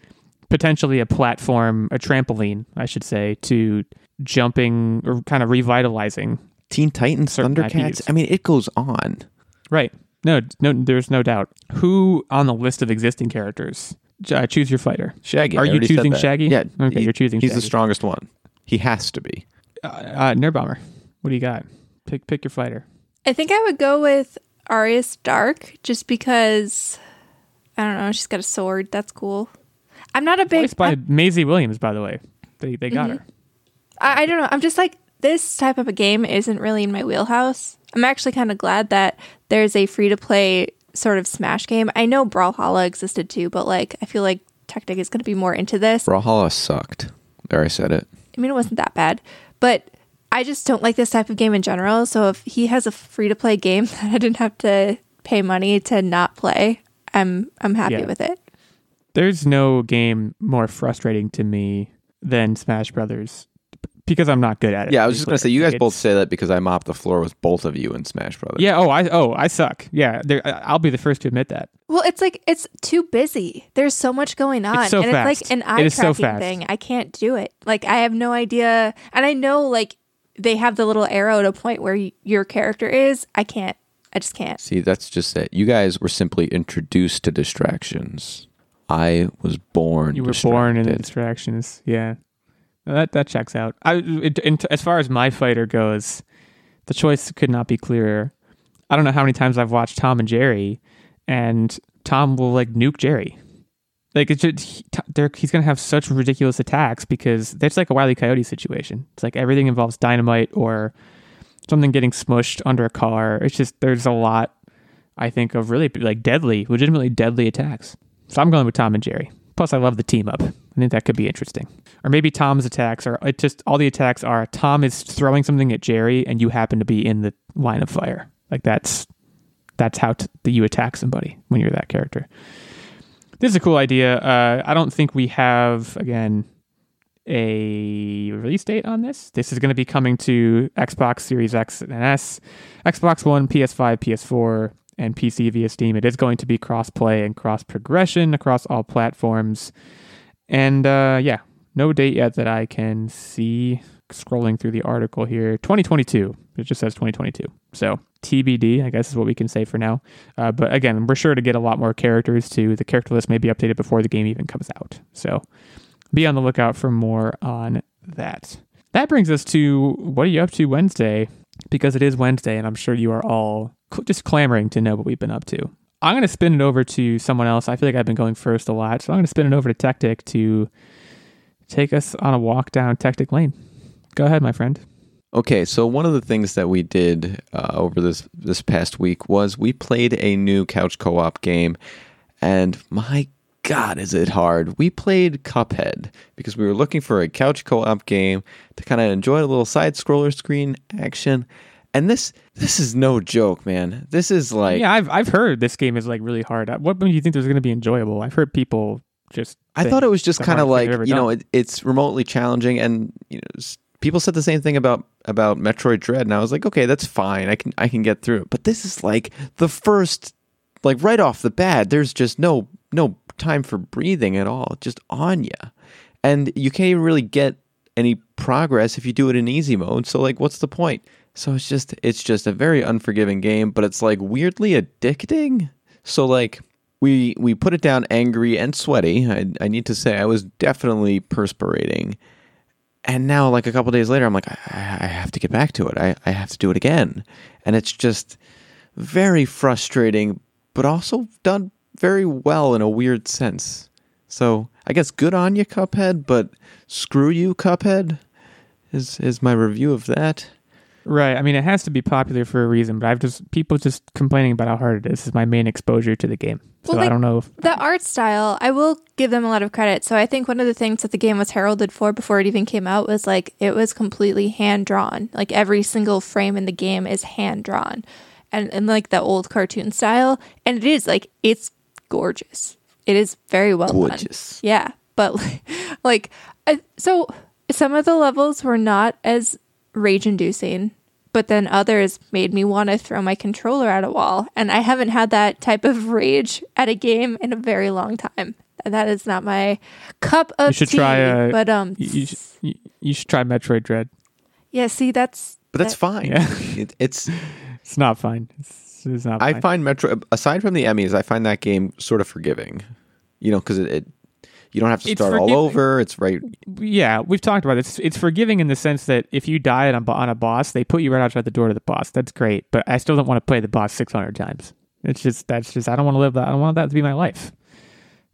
A: potentially a platform, a trampoline, I should say, to jumping or kind of revitalizing
C: Teen Titans, Thundercats.
A: IPs.
C: I mean, it goes on.
A: Right. No, no, there's no doubt. Who on the list of existing characters? Uh, choose your fighter.
C: Shaggy.
A: Are
C: I
A: you choosing. Shaggy?
C: Yeah.
A: Okay,
C: he-
A: you're choosing
C: He's the strongest one. He has to be.
A: Uh, uh, Nerd Bomber, What do you got? Pick pick your fighter.
B: I think I would go with Arya Stark just because I don't know, she's got a sword. That's cool. I'm not a big
A: Voiced by
B: I,
A: Maisie Williams, by the way. They they
B: Mm-hmm.
A: got her.
B: I I don't know. I'm just like this type of a game isn't really in my wheelhouse. I'm actually kind of glad that there's a free to play sort of Smash game. I know Brawlhalla existed too, but like I feel like Tactic is going to be more into this.
C: Brawlhalla sucked. There, I said it.
B: I mean, it wasn't that bad, but I just don't like this type of game in general. So if he has a free to play game that I didn't have to pay money to not play, I'm I'm happy
A: Yeah.
B: with it.
A: There's no game more frustrating to me than Smash Brothers because I'm not good at it.
C: Yeah, I was just gonna say you guys
A: It's-
C: both say that because I mopped the floor with both of you in Smash Brothers.
A: Yeah. Oh, I oh I suck. Yeah. There, I- I'll be the first to admit that.
B: Well, it's like it's too busy. There's so much going on,
A: so
B: and
A: fast.
B: it's like an eye
A: is so
B: tracking
A: fast.
B: thing. I can't do it. Like I have no idea, and I know like they have the little arrow to point where y- your character is. I can't. I just can't.
C: See, that's just it. You guys were simply introduced to distractions. I was born.
A: You were born in the distractions. Yeah, No, that that checks out. I it, in, as far as my fighter goes, the choice could not be clearer. I don't know how many times I've watched Tom and Jerry, and Tom will like nuke Jerry. Like it's just, he, he's gonna have such ridiculous attacks because that's like a Wile E. Coyote situation. It's like everything involves dynamite or something getting smushed under a car. It's just there's a lot. I think of really like deadly, legitimately deadly attacks. So I'm going with Tom and Jerry. Plus, I love the team up. I think that could be interesting. Or maybe Tom's attacks are it just all the attacks are Tom is throwing something at Jerry, and you happen to be in the line of fire. Like that's that's how t- that you attack somebody when you're that character. This is a cool idea. Uh, I don't think we have again a release date on this. This is going to be coming to Xbox Series X and S, Xbox One, PS5, PS4, and PC via Steam. It is going to be cross play and cross progression across all platforms. And uh, yeah, no date yet that I can see. Scrolling through the article here, 2022. It just says 2022. So TBD, I guess is what we can say for now. Uh, but again, we're sure to get a lot more characters too. The character list may be updated before the game even comes out. So be on the lookout for more on that. That brings us to what are you up to Wednesday? Because it is Wednesday, and I'm sure you are all cl- just clamoring to know what we've been up to. I'm going to spin it over to someone else. I feel like I've been going first a lot, so I'm going to spin it over to Tactic to take us on a walk down Tactic Lane. Go ahead, my friend.
C: Okay, so one of the things that we did uh, over this this past week was we played a new couch co-op game, and my God, is it hard? We played Cuphead because we were looking for a couch co-op game to kind of enjoy a little side scroller screen action, and this this is no joke, man. This is like
A: yeah, I've I've heard this game is like really hard. Uh, what do you think there's going to be enjoyable? I've heard people just.
C: I thought it was just kind of like
A: thing they've ever
C: you know it, it's remotely challenging, and you know people said the same thing about about Metroid Dread, and I was like, okay, that's fine, I can I can get through it. But this is like the first, like right off the bat, there's just no no time for breathing at all, just on you, and you can't even really get any progress if you do it in easy mode. So like, what's the point? So it's just it's just a very unforgiving game, but it's like weirdly addicting. So like we we put it down angry and sweaty. I, I need to say I was definitely perspirating. And now, like a couple days later, I'm like, I, I have to get back to it. I, I have to do it again. And it's just very frustrating, but also done very well in a weird sense. So I guess good on you, Cuphead, but screw you, Cuphead, is is my review of that.
A: Right. I mean, it has to be popular for a reason, but I've just people just complaining about how hard it is is my main exposure to the game. So
B: Well,
A: I don't know. If,
B: The art style, I will give them a lot of credit. So I think one of the things that the game was heralded for before it even came out was like it was completely hand drawn. Like every single frame in the game is hand drawn. And and like the old cartoon style. And it is like it's gorgeous. It is very well done.
C: Gorgeous.
B: Yeah, but like, I, so some of the levels were not as rage inducing, but then others made me want to throw my controller at a wall. And I haven't had that type of rage at a game in a very long time. And that is not my cup of
A: you should
B: tea.
A: try. Uh,
B: but um,
A: you, you, should, you, you should try Metroid Dread.
B: yeah. See, that's
C: But that's
B: that-
C: fine.
A: Yeah.
C: It, it's
A: It's not fine. It's, it's not.
C: I
A: fine.
C: find Metro aside from the EMMIs, I find that game sort of forgiving. You know, because it, it you don't have to
A: It's
C: start all over. It's right.
A: yeah, we've talked about it. It's, it's forgiving in the sense that if you die on, a on a boss, they put you right outside the door to the boss. That's great, but I still don't want to play the boss 600 times. It's just that's just I don't want to live that. I don't want that to be my life.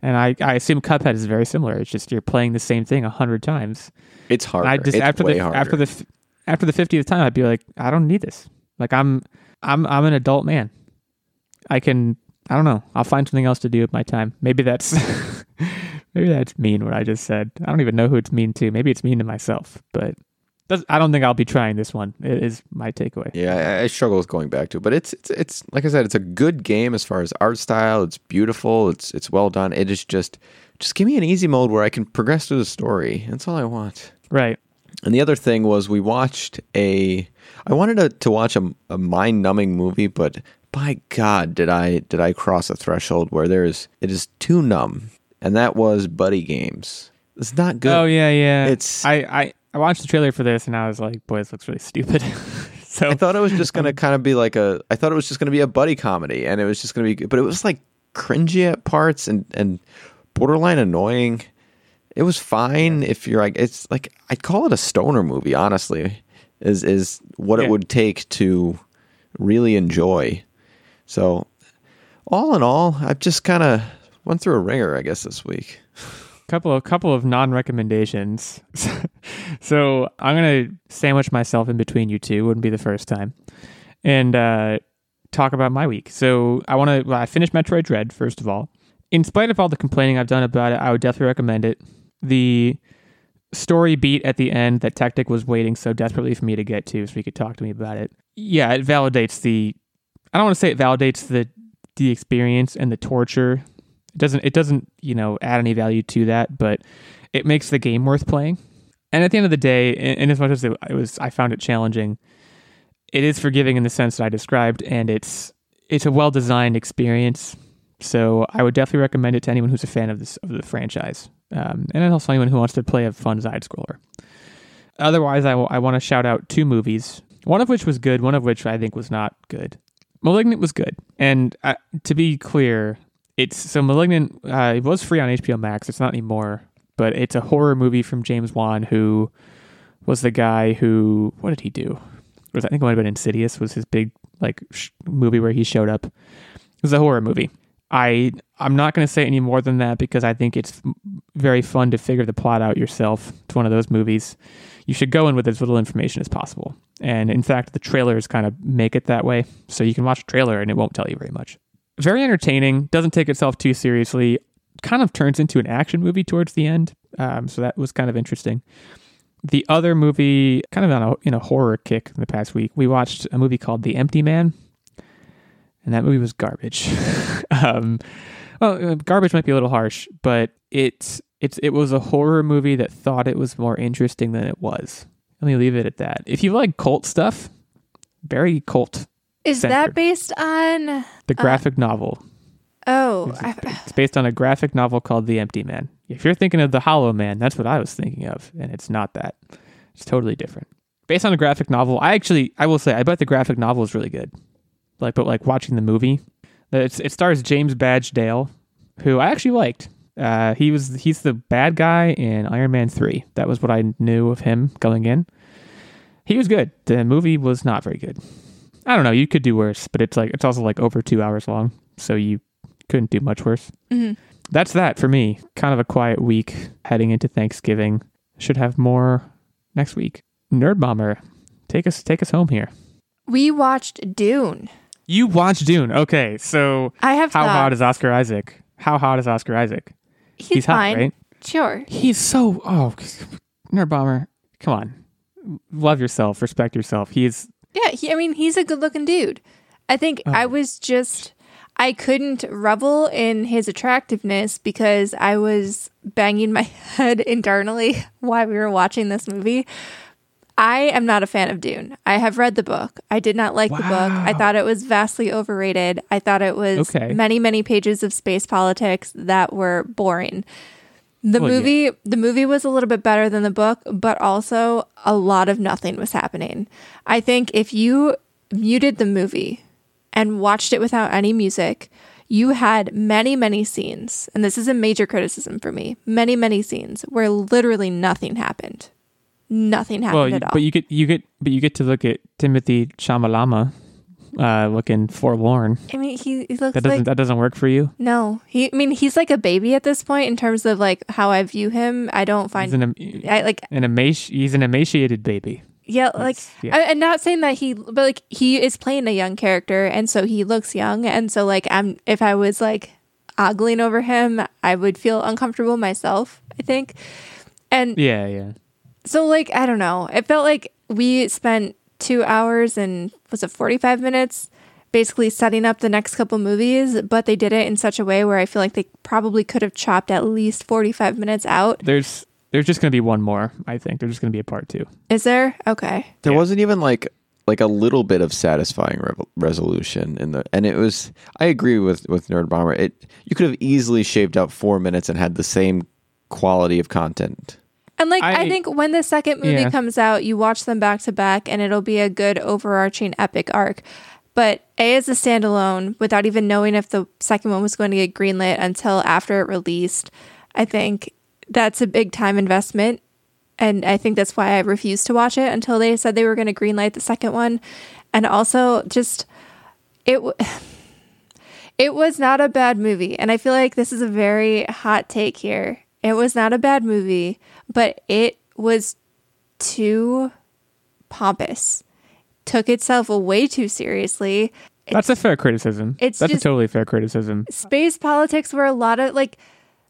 A: And I, I assume Cuphead is very similar. It's just you're playing the same thing a hundred times.
C: It's harder.
A: I just
C: it's
A: after
C: way
A: the
C: harder.
A: after the after the fiftieth time, I'd be like, I don't need this. Like I'm I'm I'm an adult man. I can I don't know. I'll find something else to do with my time. Maybe that's maybe that's mean what I just said. I don't even know who it's mean to. Maybe it's mean to myself. But I don't think I'll be trying this one. It is my takeaway.
C: Yeah, I, I struggle with going back to it, but it's, it's it's like I said, it's a good game as far as art style. It's beautiful. It's it's well done. It is just just give me an easy mode where I can progress through the story. That's all I want.
A: Right.
C: And the other thing was we watched a. I wanted to, to watch a, a mind numbing movie, but by God, did I did I cross a threshold where there is it is too numb, and that was Buddy Games. It's not good.
A: Oh yeah, yeah.
C: It's-
A: I, I I watched the trailer for this and I was like, boy, this looks really stupid. so
C: I thought it was just gonna kind of be like a. I thought it was just gonna be a buddy comedy, and it was just gonna be. But it was like cringy at parts and and borderline annoying. It was fine if you're like it's like I'd call it a stoner movie. Honestly, is is what
A: Yeah.
C: it would take to really enjoy. So, all in all, I've just kind of went through a ringer, I guess, this week.
A: couple of couple of non recommendations. so I'm gonna sandwich myself in between you two. Wouldn't be the first time, and uh, talk about my week. So I want to. Well, I finished Metroid Dread first of all. In spite of all the complaining I've done about it, I would definitely recommend it. The story beat at the end that Tactic was waiting so desperately for me to get to, so he could talk to me about it. Yeah, it validates the. I don't want to say it validates the the experience and the torture it doesn't it doesn't you know add any value to that but it makes the game worth playing and at the end of the day in, as much as it, it was i found it challenging it is forgiving in the sense that i described and it's it's a well designed experience so i would definitely recommend it to anyone who's a fan of this of the franchise um, and then also anyone who wants to play a fun side scroller. Otherwise, I, w- I want to shout out two movies, one of which was good, one of which I think was not good. Malignant was good, and uh, to be clear, it's so Malignant. Uh, it was free on HBO Max. It's not anymore, but it's a horror movie from James Wan, who was the guy who what did he do? Was I think it might have been Insidious was his big like sh- movie where he showed up. It was a horror movie. I I'm not going to say any more than that because I think it's very fun to figure the plot out yourself. It's one of those movies. You should go in with as little information as possible. And in fact, the trailers kind of make it that way. So you can watch a trailer and it won't tell you very much. Very entertaining, doesn't take itself too seriously, kind of turns into an action movie towards the end. Um, so that was kind of interesting. The other movie, kind of on a, in a horror kick in the past week, we watched a movie called The Empty Man, and that movie was garbage. um, well, uh, garbage might be a little harsh, but it's it's it was a horror movie that thought it was more interesting than it was. Let me leave it at that. If you like cult stuff, very cult.
B: Is
A: Centered.
B: that based on?
A: The graphic novel.
B: Oh,
A: It's, it's based on a graphic novel called The Empty Man. If you're thinking of The Hollow Man, that's what I was thinking of, and it's not that. It's totally different. Based on a graphic novel, I actually I will say I bet the graphic novel is really good. Like, but like watching the movie, it's, it stars James Badge Dale, who I actually liked. Uh, he was he's the bad guy in Iron Man three. That was what I knew of him going in. He was good. The movie was not very good. I don't know. You could do worse, but it's like it's also like over two hours long, so you couldn't do much worse.
B: Mhm.
A: That's that for me. Kind of a quiet week heading into Thanksgiving. Should have more next week. Nerd Bomber, take us take us home here.
B: we watched Dune.
A: You watched Dune. Okay, so
B: I have
A: how hot is Oscar Isaac? How hot is Oscar Isaac?
B: He's,
A: hot,
B: fine.
A: right?
B: Sure.
A: He's so oh, Nerd Bomber. Come on, love yourself, respect yourself. He's
B: Yeah, he, I mean, he's a good-looking dude. I think oh. I was just I couldn't revel in his attractiveness because I was banging my head internally while we were watching this movie. I am not a fan of Dune. I have read the book. I did not like the book. I thought it was vastly overrated. I thought it was
A: Okay.
B: many, many pages of space politics that were boring. The
A: Well, yeah.
B: movie the movie was a little bit better than the book, but also a lot of nothing was happening. I think if you muted the movie and watched it without any music, you had many, many scenes, and this is a major criticism for me. Many, many scenes where literally nothing happened. Nothing happened
A: well,
B: at all.
A: but you get you get but you get to look at Timothy Chamalama, uh, looking forlorn.
B: I mean, he, he looks
A: That doesn't
B: like
A: that doesn't work for you.
B: no. He, I mean, he's like a baby at this point in terms of like how I view him. I don't find
A: He's an
B: I like
A: an emaci- he's an emaciated baby.
B: Yeah, like
A: yeah.
B: I, I'm not saying that he, but like he is playing a young character, and so he looks young, and so like I'm if I was like ogling over him, I would feel uncomfortable myself. I think, and
A: Yeah, yeah.
B: So like I don't know, it felt like we spent two hours and was it 45 minutes basically setting up the next couple movies, but they did it in such a way where I feel like they probably could have chopped at least 45 minutes out.
A: There's there's just gonna be one more. I think there's just gonna be a part two.
B: Is there? Okay.
C: There wasn't even like like a little bit of satisfying re- resolution in the and it was I agree with with Nerd Bomber. It you could have easily shaved out 4 minutes and had the same quality of content.
B: And like I,
A: I-
B: think when the second movie
A: Yeah.
B: comes out, you watch them back to back and it'll be a good overarching epic arc. But A is a standalone, without even knowing if the second one was going to get greenlit until after it released, I think that's a big time investment. And I think that's why I refused to watch it until they said they were going to greenlight the second one. And also just it w- it was not a bad movie. And I feel like this is a very hot take here. It was not a bad movie, but it was too pompous. Took itself way too seriously.
A: That's a fair criticism.
B: It's
A: That's a totally fair criticism.
B: Space politics were a lot of like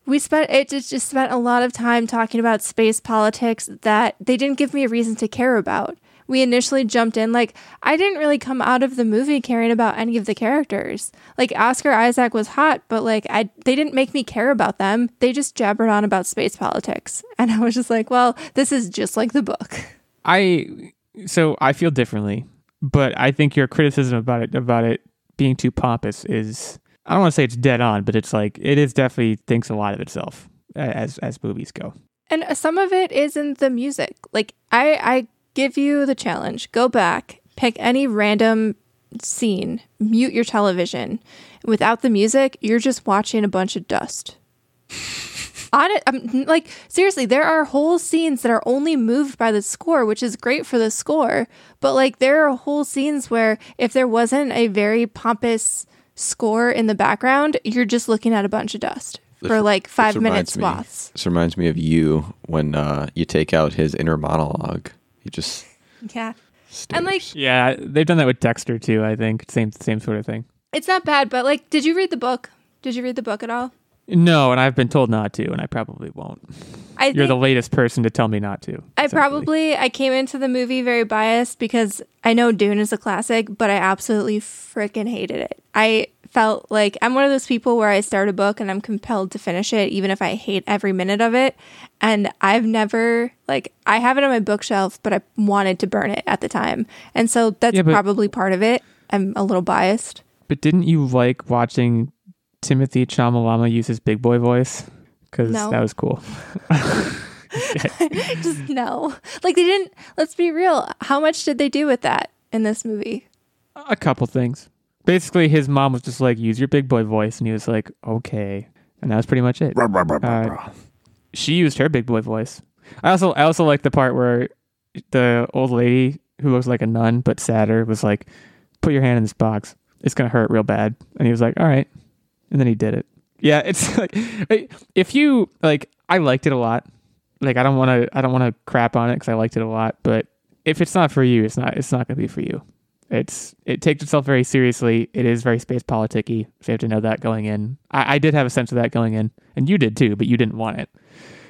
B: we spent it just spent a lot of time talking about space politics that they didn't give me a reason to care about. We initially jumped in like I didn't really come out of the movie caring about any of the characters. Like Oscar Isaac was hot, but like I they didn't make me care about them. They just jabbered on about space politics. And I was just like, well, this is just like the book.
A: I so I feel differently, but I think your criticism about it about it being too pompous is I don't want to say it's dead on, but it's like it is definitely thinks a lot of itself. as as movies go.
B: And some of it is in the music. Like I I give you the challenge. Go back, pick any random scene, mute your television. Without the music, you're just watching a bunch of dust. On it, I'm like seriously, there are whole scenes that are only moved by the score, which is great for the score. But like, there are whole scenes where if there wasn't a very pompous score in the background, you're just looking at a bunch of dust for like five
C: This
B: minute
C: me-
B: swaths.
C: This reminds me of you when uh, you take out his inner monologue. You just
B: Yeah, and like
A: Yeah, they've done that with Dexter too. I think same same sort of thing.
B: it's not bad. But like, did you read the book? Did you read the book at all?
A: No, and I've been told not to, and I probably won't.
B: I
A: You're the latest person to tell me not to.
B: I
A: essentially.
B: probably I came into the movie very biased because I know Dune is a classic, but I absolutely freaking hated it. I felt like I'm one of those people where I start a book and I'm compelled to finish it even if I hate every minute of it. And I've never like I have it on my bookshelf, but I wanted to burn it at the time. And so that's
A: Yeah, but-
B: probably part of it. I'm a little biased.
A: But didn't you like watching Timothy Chamalama use his big boy voice? Because
B: No.
A: that was cool.
B: Just no. Like they didn't let's be real. How much did they do with that in this movie?
A: A couple things. Basically, his mom was just like, "Use your big boy voice," and he was like, "Okay," and that was pretty much it. Uh, she used her big boy voice. I also I also like the part where the old lady who looks like a nun but sadder was like, "Put your hand in this box. It's gonna hurt real bad." And he was like, "All right," and then he did it. Yeah, it's like if you like, I liked it a lot. Like I don't want to I don't want to crap on it because I liked it a lot. But if it's not for you, it's not it's not gonna be for you. It's it takes itself very seriously. It is very space politicky. So you have to know that going in. I, I did have a sense of that going in, and you did too, but you didn't want it.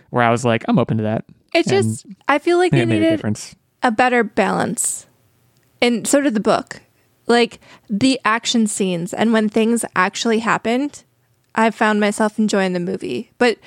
A: Where I was like, I'm open to that.
B: It's just I feel like they
A: it a
B: needed
A: difference.
B: a better balance. And so did the book. Like the action scenes and when things actually happened, I found myself enjoying the movie. But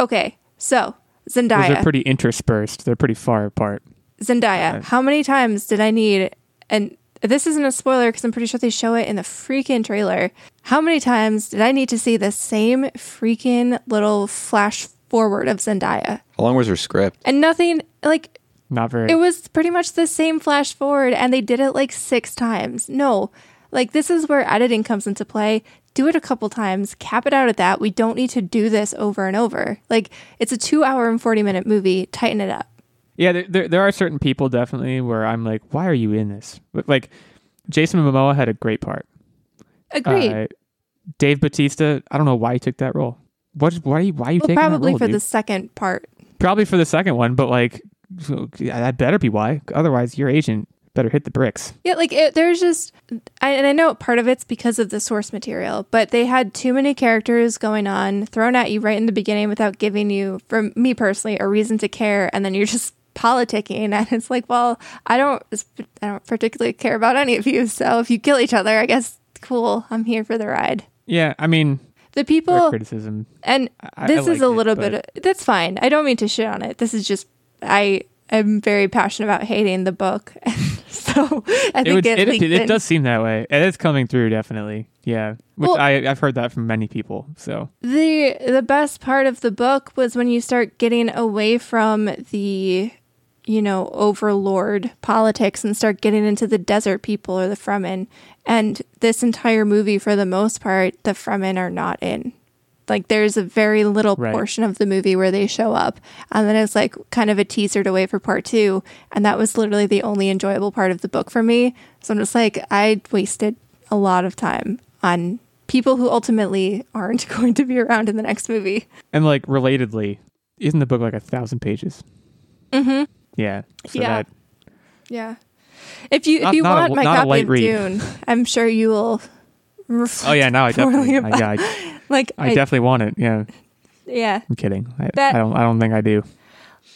B: okay, so Zendaya.
A: They're pretty interspersed. They're pretty far apart.
B: Zendaya. Uh, how many times did I need and this isn't a spoiler because I'm pretty sure they show it in the freaking trailer. How many times did I need to see the same freaking little flash forward of Zendaya?
C: how long was her script?
B: And nothing like
A: Not very.
B: it was pretty much the same flash forward and they did it like six times. No, like this is where editing comes into play. Do it a couple times, cap it out at that. We don't need to do this over and over. Like it's a two hour and 40 minute movie. Tighten it up.
A: Yeah, there, there there are certain people definitely where I'm like, why are you in this? But, Like Jason Momoa had a great part.
B: Agreed.
A: Uh, Dave Batista, I don't know why he took that role. What? Why? Are you, why are you
B: well,
A: taking that
B: probably
A: role,
B: for
A: dude?
B: the second part.
A: Probably for the second one, but like, yeah, that better be why. Otherwise, your agent better hit the bricks.
B: Yeah, like it, there's just, I, and I know part of it's because of the source material, but they had too many characters going on thrown at you right in the beginning without giving you, for me personally, a reason to care, and then you're just politicking, and it's like, well, I don't, I don't particularly care about any of you, so if you kill each other, I guess cool, I'm here for the ride.
A: Yeah, I mean,
B: The people,
A: criticism.
B: and
A: I- I
B: this is
A: liked
B: a
A: it,
B: little bit, of, that's fine. I don't mean to shit on it. This is just, I am very passionate about hating the book, so I
A: It,
B: think
A: would,
B: it,
A: it, it, it does seem that way. It is coming through, definitely. Yeah, which
B: Well-
A: I I've heard that from many people. So
B: the the best part of the book was when you start getting away from the you know overlord politics and start getting into the desert people or the fremen and this entire movie for the most part the fremen are not in like there's a very little
A: Right.
B: portion of the movie where they show up and then it's like kind of a teaser to wait for part two and that was literally the only enjoyable part of the book for me so i'm just like i wasted a lot of time on people who ultimately aren't going to be around in the next movie
A: and like relatedly, isn't the book like a thousand pages? Mm-hmm. Yeah. So
B: Yeah.
A: that
B: yeah if you if you
A: not a-
B: want my copy of
A: read.
B: dune i'm sure you will reflect
A: Oh yeah, now I definitely, I, yeah, I,
B: like
A: I definitely want it. Yeah,
B: yeah
A: I'm kidding. I,
B: That-
A: I don't. I don't think I do.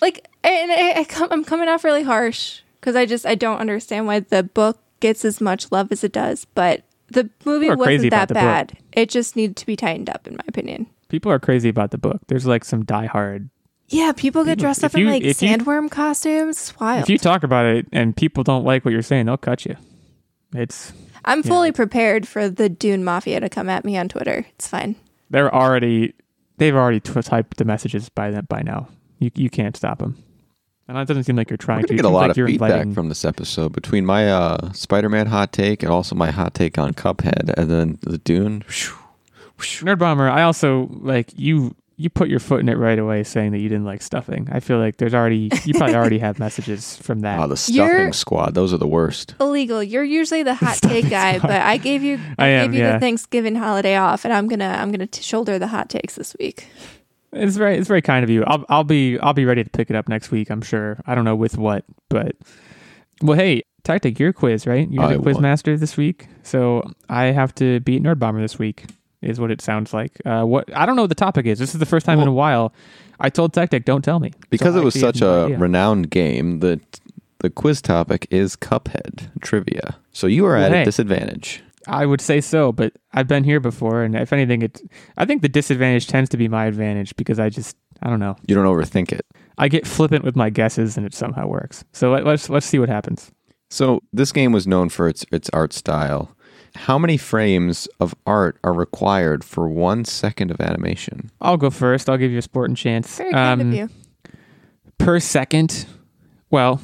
B: like and I, I i'm coming off really harsh because i just i don't understand why the book gets as much love as it does but the movie
A: People are crazy
B: wasn't that
A: the book.
B: bad it just needed to be tightened up in my opinion
A: People are crazy about the book. There's like some diehard.
B: Yeah people get dressed
A: if
B: up in like
A: if you-
B: sandworm costumes it's wild
A: If you talk about it and people don't like what you're saying, they'll cut you. It's
B: i'm fully prepared for the dune mafia to come at me on twitter it's fine
A: they're already they've already tw- typed the messages by that by now. You you can't stop them. And it doesn't seem like you're trying
C: We're
A: to.
C: get a lot
A: like
C: of
A: you're
C: feedback
A: inviting-
C: from this episode between my uh, Spider-Man hot take and also my hot take on Cuphead, and then the Dune. Whew, whew.
A: Nerd Bomber. I also like you. You put your foot in it right away, saying that you didn't like stuffing. I feel like there's already you probably already have messages from that.
C: Oh, the stuffing
B: You're-
C: squad. Those are the worst.
B: Illegal. You're usually the hot
A: Stuffing
B: take guy,
A: squad.
B: but I gave you I,
A: I am,
B: gave you
A: yeah.
B: the Thanksgiving holiday off, and I'm gonna I'm gonna shoulder the hot takes this week.
A: It's very it's very kind of you. I'll I'll be I'll be ready to pick it up next week. I'm sure. I don't know with what, but well, hey, Tactic, you're a quiz, right? You're
C: I
A: the quiz
C: won.
A: master this week, so I have to beat Nerd Bomber this week. Is what it sounds like. Uh, what I don't know what the topic is. This is the first time in a while. I told Tactic, don't tell me
C: Because
A: So
C: it was
A: I actually have
C: such
A: no
C: a
A: idea.
C: renowned game, the the quiz topic is Cuphead trivia. So you are
A: Well,
C: at
A: hey.
C: a disadvantage.
A: I would say so, but I've been here before, and if anything, it I think the disadvantage tends to be my advantage because I just I don't know.
C: You don't overthink it.
A: I get flippant with my guesses, and it somehow works. So let, let's let's see what happens.
C: So this game was known for its its art style. How many frames of art are required for one second of animation?
A: I'll go first. I'll give you a sporting chance.
B: Very kind
A: Um,
B: of you.
A: Per second, well,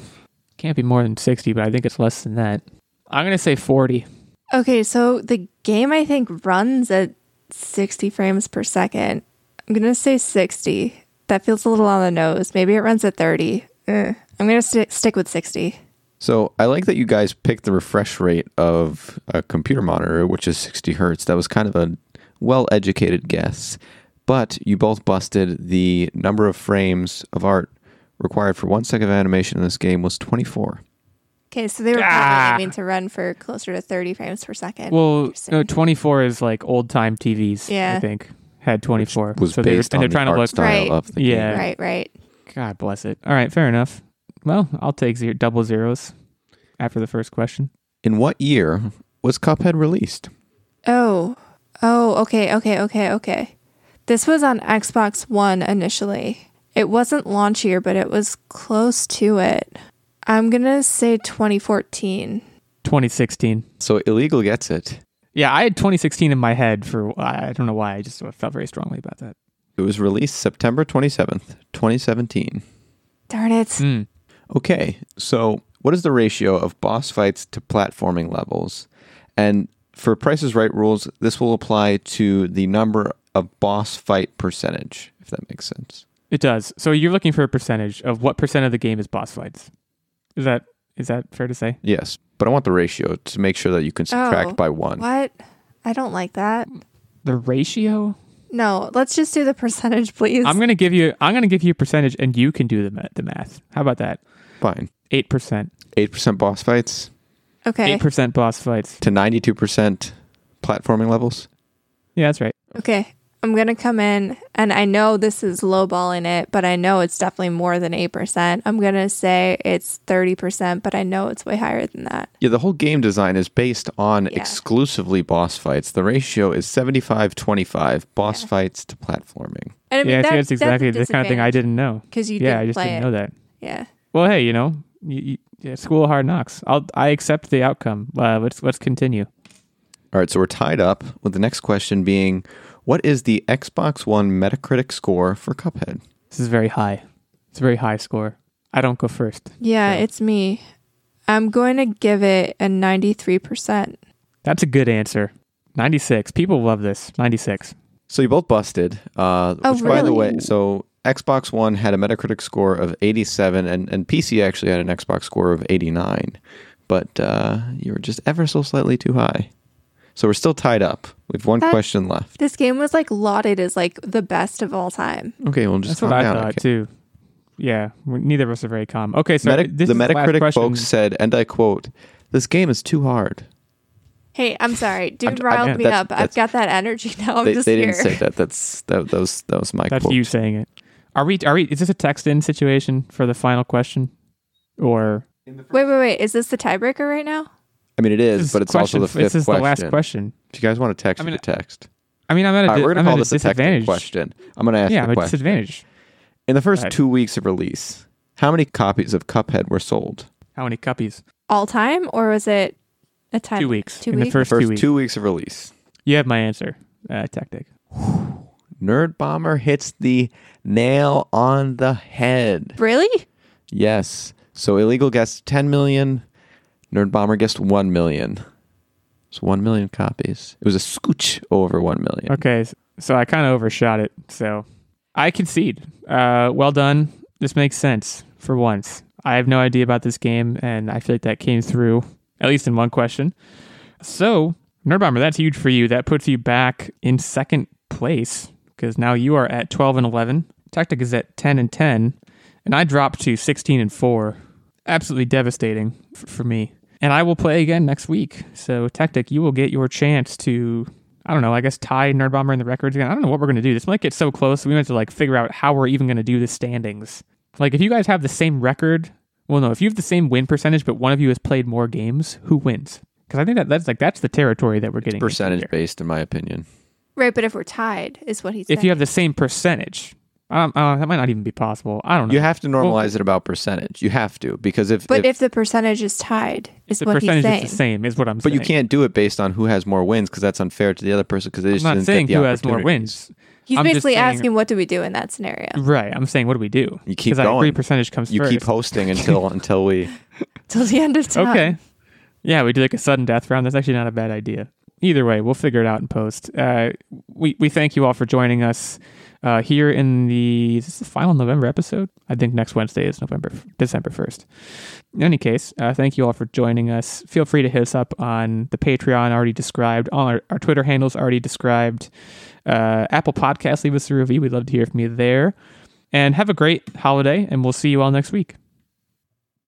A: can't be more than sixty, but I think it's less than that. I'm gonna say forty.
B: Okay, so the game I think runs at 60 frames per second. I'm gonna say 60. That feels a little on the nose. Maybe it runs at 30. Eh. I'm gonna sti stick with 60.
C: So I like that you guys picked the refresh rate of a computer monitor, which is 60 hertz. That was kind of a well educated guess. But you both busted the number of frames of art required for one second of animation in this game was 24.
B: Okay, so they were
A: Ah.
B: probably aiming to run for closer to 30 frames per second.
A: Well, no, 24 is like old time TVs.
B: Yeah.
A: I think had 24.
C: Was
A: so they're,
C: based
A: and
C: on
A: they're
C: the
A: trying to
C: art
A: look.
C: style
B: Right.
C: of the
A: Yeah.
C: game.
B: right, right.
A: God bless it. All right, fair enough. Well, I'll take zero, double zeros after the first question.
C: In what year was Cuphead released?
B: Oh, oh, okay, okay, okay, okay. This was on Xbox One initially. It wasn't launch year, but it was close to it. I'm gonna say 2014.
A: 2016.
C: So Illegal gets it.
A: Yeah, I had 2016 in my head for I don't know why. I just felt very strongly about that.
C: It was released September 27th, 2017.
B: Darn it.
A: Hmm.
C: Okay, so what is the ratio of boss fights to platforming levels? And for Price is Right rules, this will apply to the number of boss fight percentage, if that makes sense.
A: It does. So you're looking for a percentage of what percent of the game is boss fights. Is that is that fair to say?
C: Yes, but I want the ratio to make sure that you can subtract
B: Oh,
C: by one.
B: What? I don't like that.
A: The ratio?
B: No, let's just do the percentage, please.
A: I'm gonna give you. I'm gonna give you a percentage, and you can do the ma- the math. How about that?
C: Fine.
A: Eight percent.
C: 8% boss fights
B: okay.
A: Eight percent boss fights.
C: to 92% platforming levels.
A: Yeah, that's right.
B: Okay. I'm going to come in, and I know this is lowballing it, but I know it's definitely more than 8%. I'm going to say it's 30%, but I know it's way higher than that.
C: Yeah, the whole game design is based on
B: Yeah.
C: exclusively boss fights. The ratio is 75 25 boss
B: Yeah.
C: fights to platforming.
B: And I mean,
A: yeah, I
B: that,
A: think that's exactly the kind of thing I didn't know.
B: Because you
A: yeah,
B: didn't
A: I just
B: play
A: didn't
B: it.
A: know that.
B: Yeah.
A: Well, hey, you know, you, you, yeah, school of hard knocks. I'll I accept the outcome. Uh, let's let's continue.
C: All right, so we're tied up with the next question being what is the Xbox One Metacritic score for Cuphead?
A: This is very high. It's a very high score. I don't go first.
B: Yeah,
A: So-
B: it's me. I'm going to give it a 93%.
A: That's a good answer. 96. People love this. 96.
C: So you both busted. Uh,
B: Oh,
C: which, by the way, so Xbox One had a Metacritic score of 87, and, and PC actually had an Xbox score of 89. But uh, you were just ever so slightly too high. So we're still tied up. We've one
B: That-
C: question left.
B: This game was like lauded as like the best of all time.
C: Okay, we'll just
A: That's what
C: calm
A: I
C: down.
A: thought
C: okay.
A: too. Yeah, neither of us are very calm. Okay, so
C: Meta-
A: this
C: the
A: is
C: Metacritic
A: question.
C: folks said, and I quote, "This game is too hard."
B: Hey, I'm sorry. Dude
C: I'm-
B: riled
C: I'm-
B: me
C: that's-
B: up. I've got that energy now. I'm
C: they
B: just
C: they
B: here.
C: didn't say that. That's that, that was that was my
A: That's
C: quote.
A: you saying it. Are we? Are we? Is this a text-in situation for the final question, or
B: Wait, wait, wait. Is this the tiebreaker right now?
C: I mean, it is, this but it's
A: question,
C: also the fifth
A: This is
C: question.
A: the last question.
C: If you guys want to text,
A: I
C: you
A: mean,
C: can text.
A: I mean, I'm at a,
C: All right,
A: di-
C: we're gonna
A: I'm
C: call
A: at
C: this a technical
A: disadvantage.
C: question. I'm gonna ask
A: Yeah,
C: the
A: I'm a
C: question.
A: disadvantage.
C: In the first
A: Go
C: two weeks of release, how many copies of Cuphead were sold?
A: How many copies?
B: All time, or was it a time?
A: Two weeks.
B: Two
A: In
B: weeks.
A: the first,
C: First
A: two weeks.
C: two weeks of release.
A: You have my answer. Uh, tactic.
C: Nerd Bomber hits the nail on the head.
B: Really?
C: Yes. So illegal guessed 10 million. Nerd Bomber guessed 1 million. It's 1 million copies. It was a scooch over 1 million.
A: Okay, so I kind of overshot it. So I concede. Uh, well done. This makes sense for once. I have no idea about this game, and I feel like that came through at least in one question. So Nerd Bomber, that's huge for you. That puts you back in second place because now you are at 12 and 11. Tactic is at 10 and 10, and I dropped to 16 and 4. Absolutely devastating for me. And I will play again next week. So Tactic, you will get your chance to I don't know, I guess tie Nerd Bomber in the records again. I don't know what we're gonna do. This might get so close we might have to like figure out how we're even gonna do the standings. Like if you guys have the same record, well no, if you have the same win percentage but one of you has played more games, who wins? Because I think that that's like that's the territory that we're getting. into
C: Percentage based, in my opinion.
B: Right, but if we're tied, is what he's saying.
A: If you have the same percentage, um, uh, that might not even be possible. I don't know.
C: You have to normalize it about percentage. You have to because if,
B: but if, the percentage is tied, is
A: the
B: what he's saying.
A: is the same, is what I'm saying.
C: but
A: saying.
C: you can't do it based on who has more wins because that's unfair to the other person because they
A: I'm
C: just
A: not
C: didn't
A: saying
C: get the
A: who has more wins.
B: He's
A: I'm
B: basically
A: saying-
B: asking, what do we do in that scenario?
A: Right. I'm saying, what do we do?
C: You keep
A: 'Cause I agree
C: going.
A: percentage comes
C: You
A: first.
C: keep hosting until until we.
B: Till the end of time.
A: Okay. Yeah, we do like a sudden death round. That's actually not a bad idea. Either way, we'll figure it out in post. Uh, we we thank you all for joining us uh, here in the is this the final November episode. I think next Wednesday is November December first. In any case, uh, thank you all for joining us. Feel free to hit us up on the Patreon already described, on our, our Twitter handles already described. Uh, Apple Podcast, leave us a review. We'd love to hear from you there. And have a great holiday, and we'll see you all next week.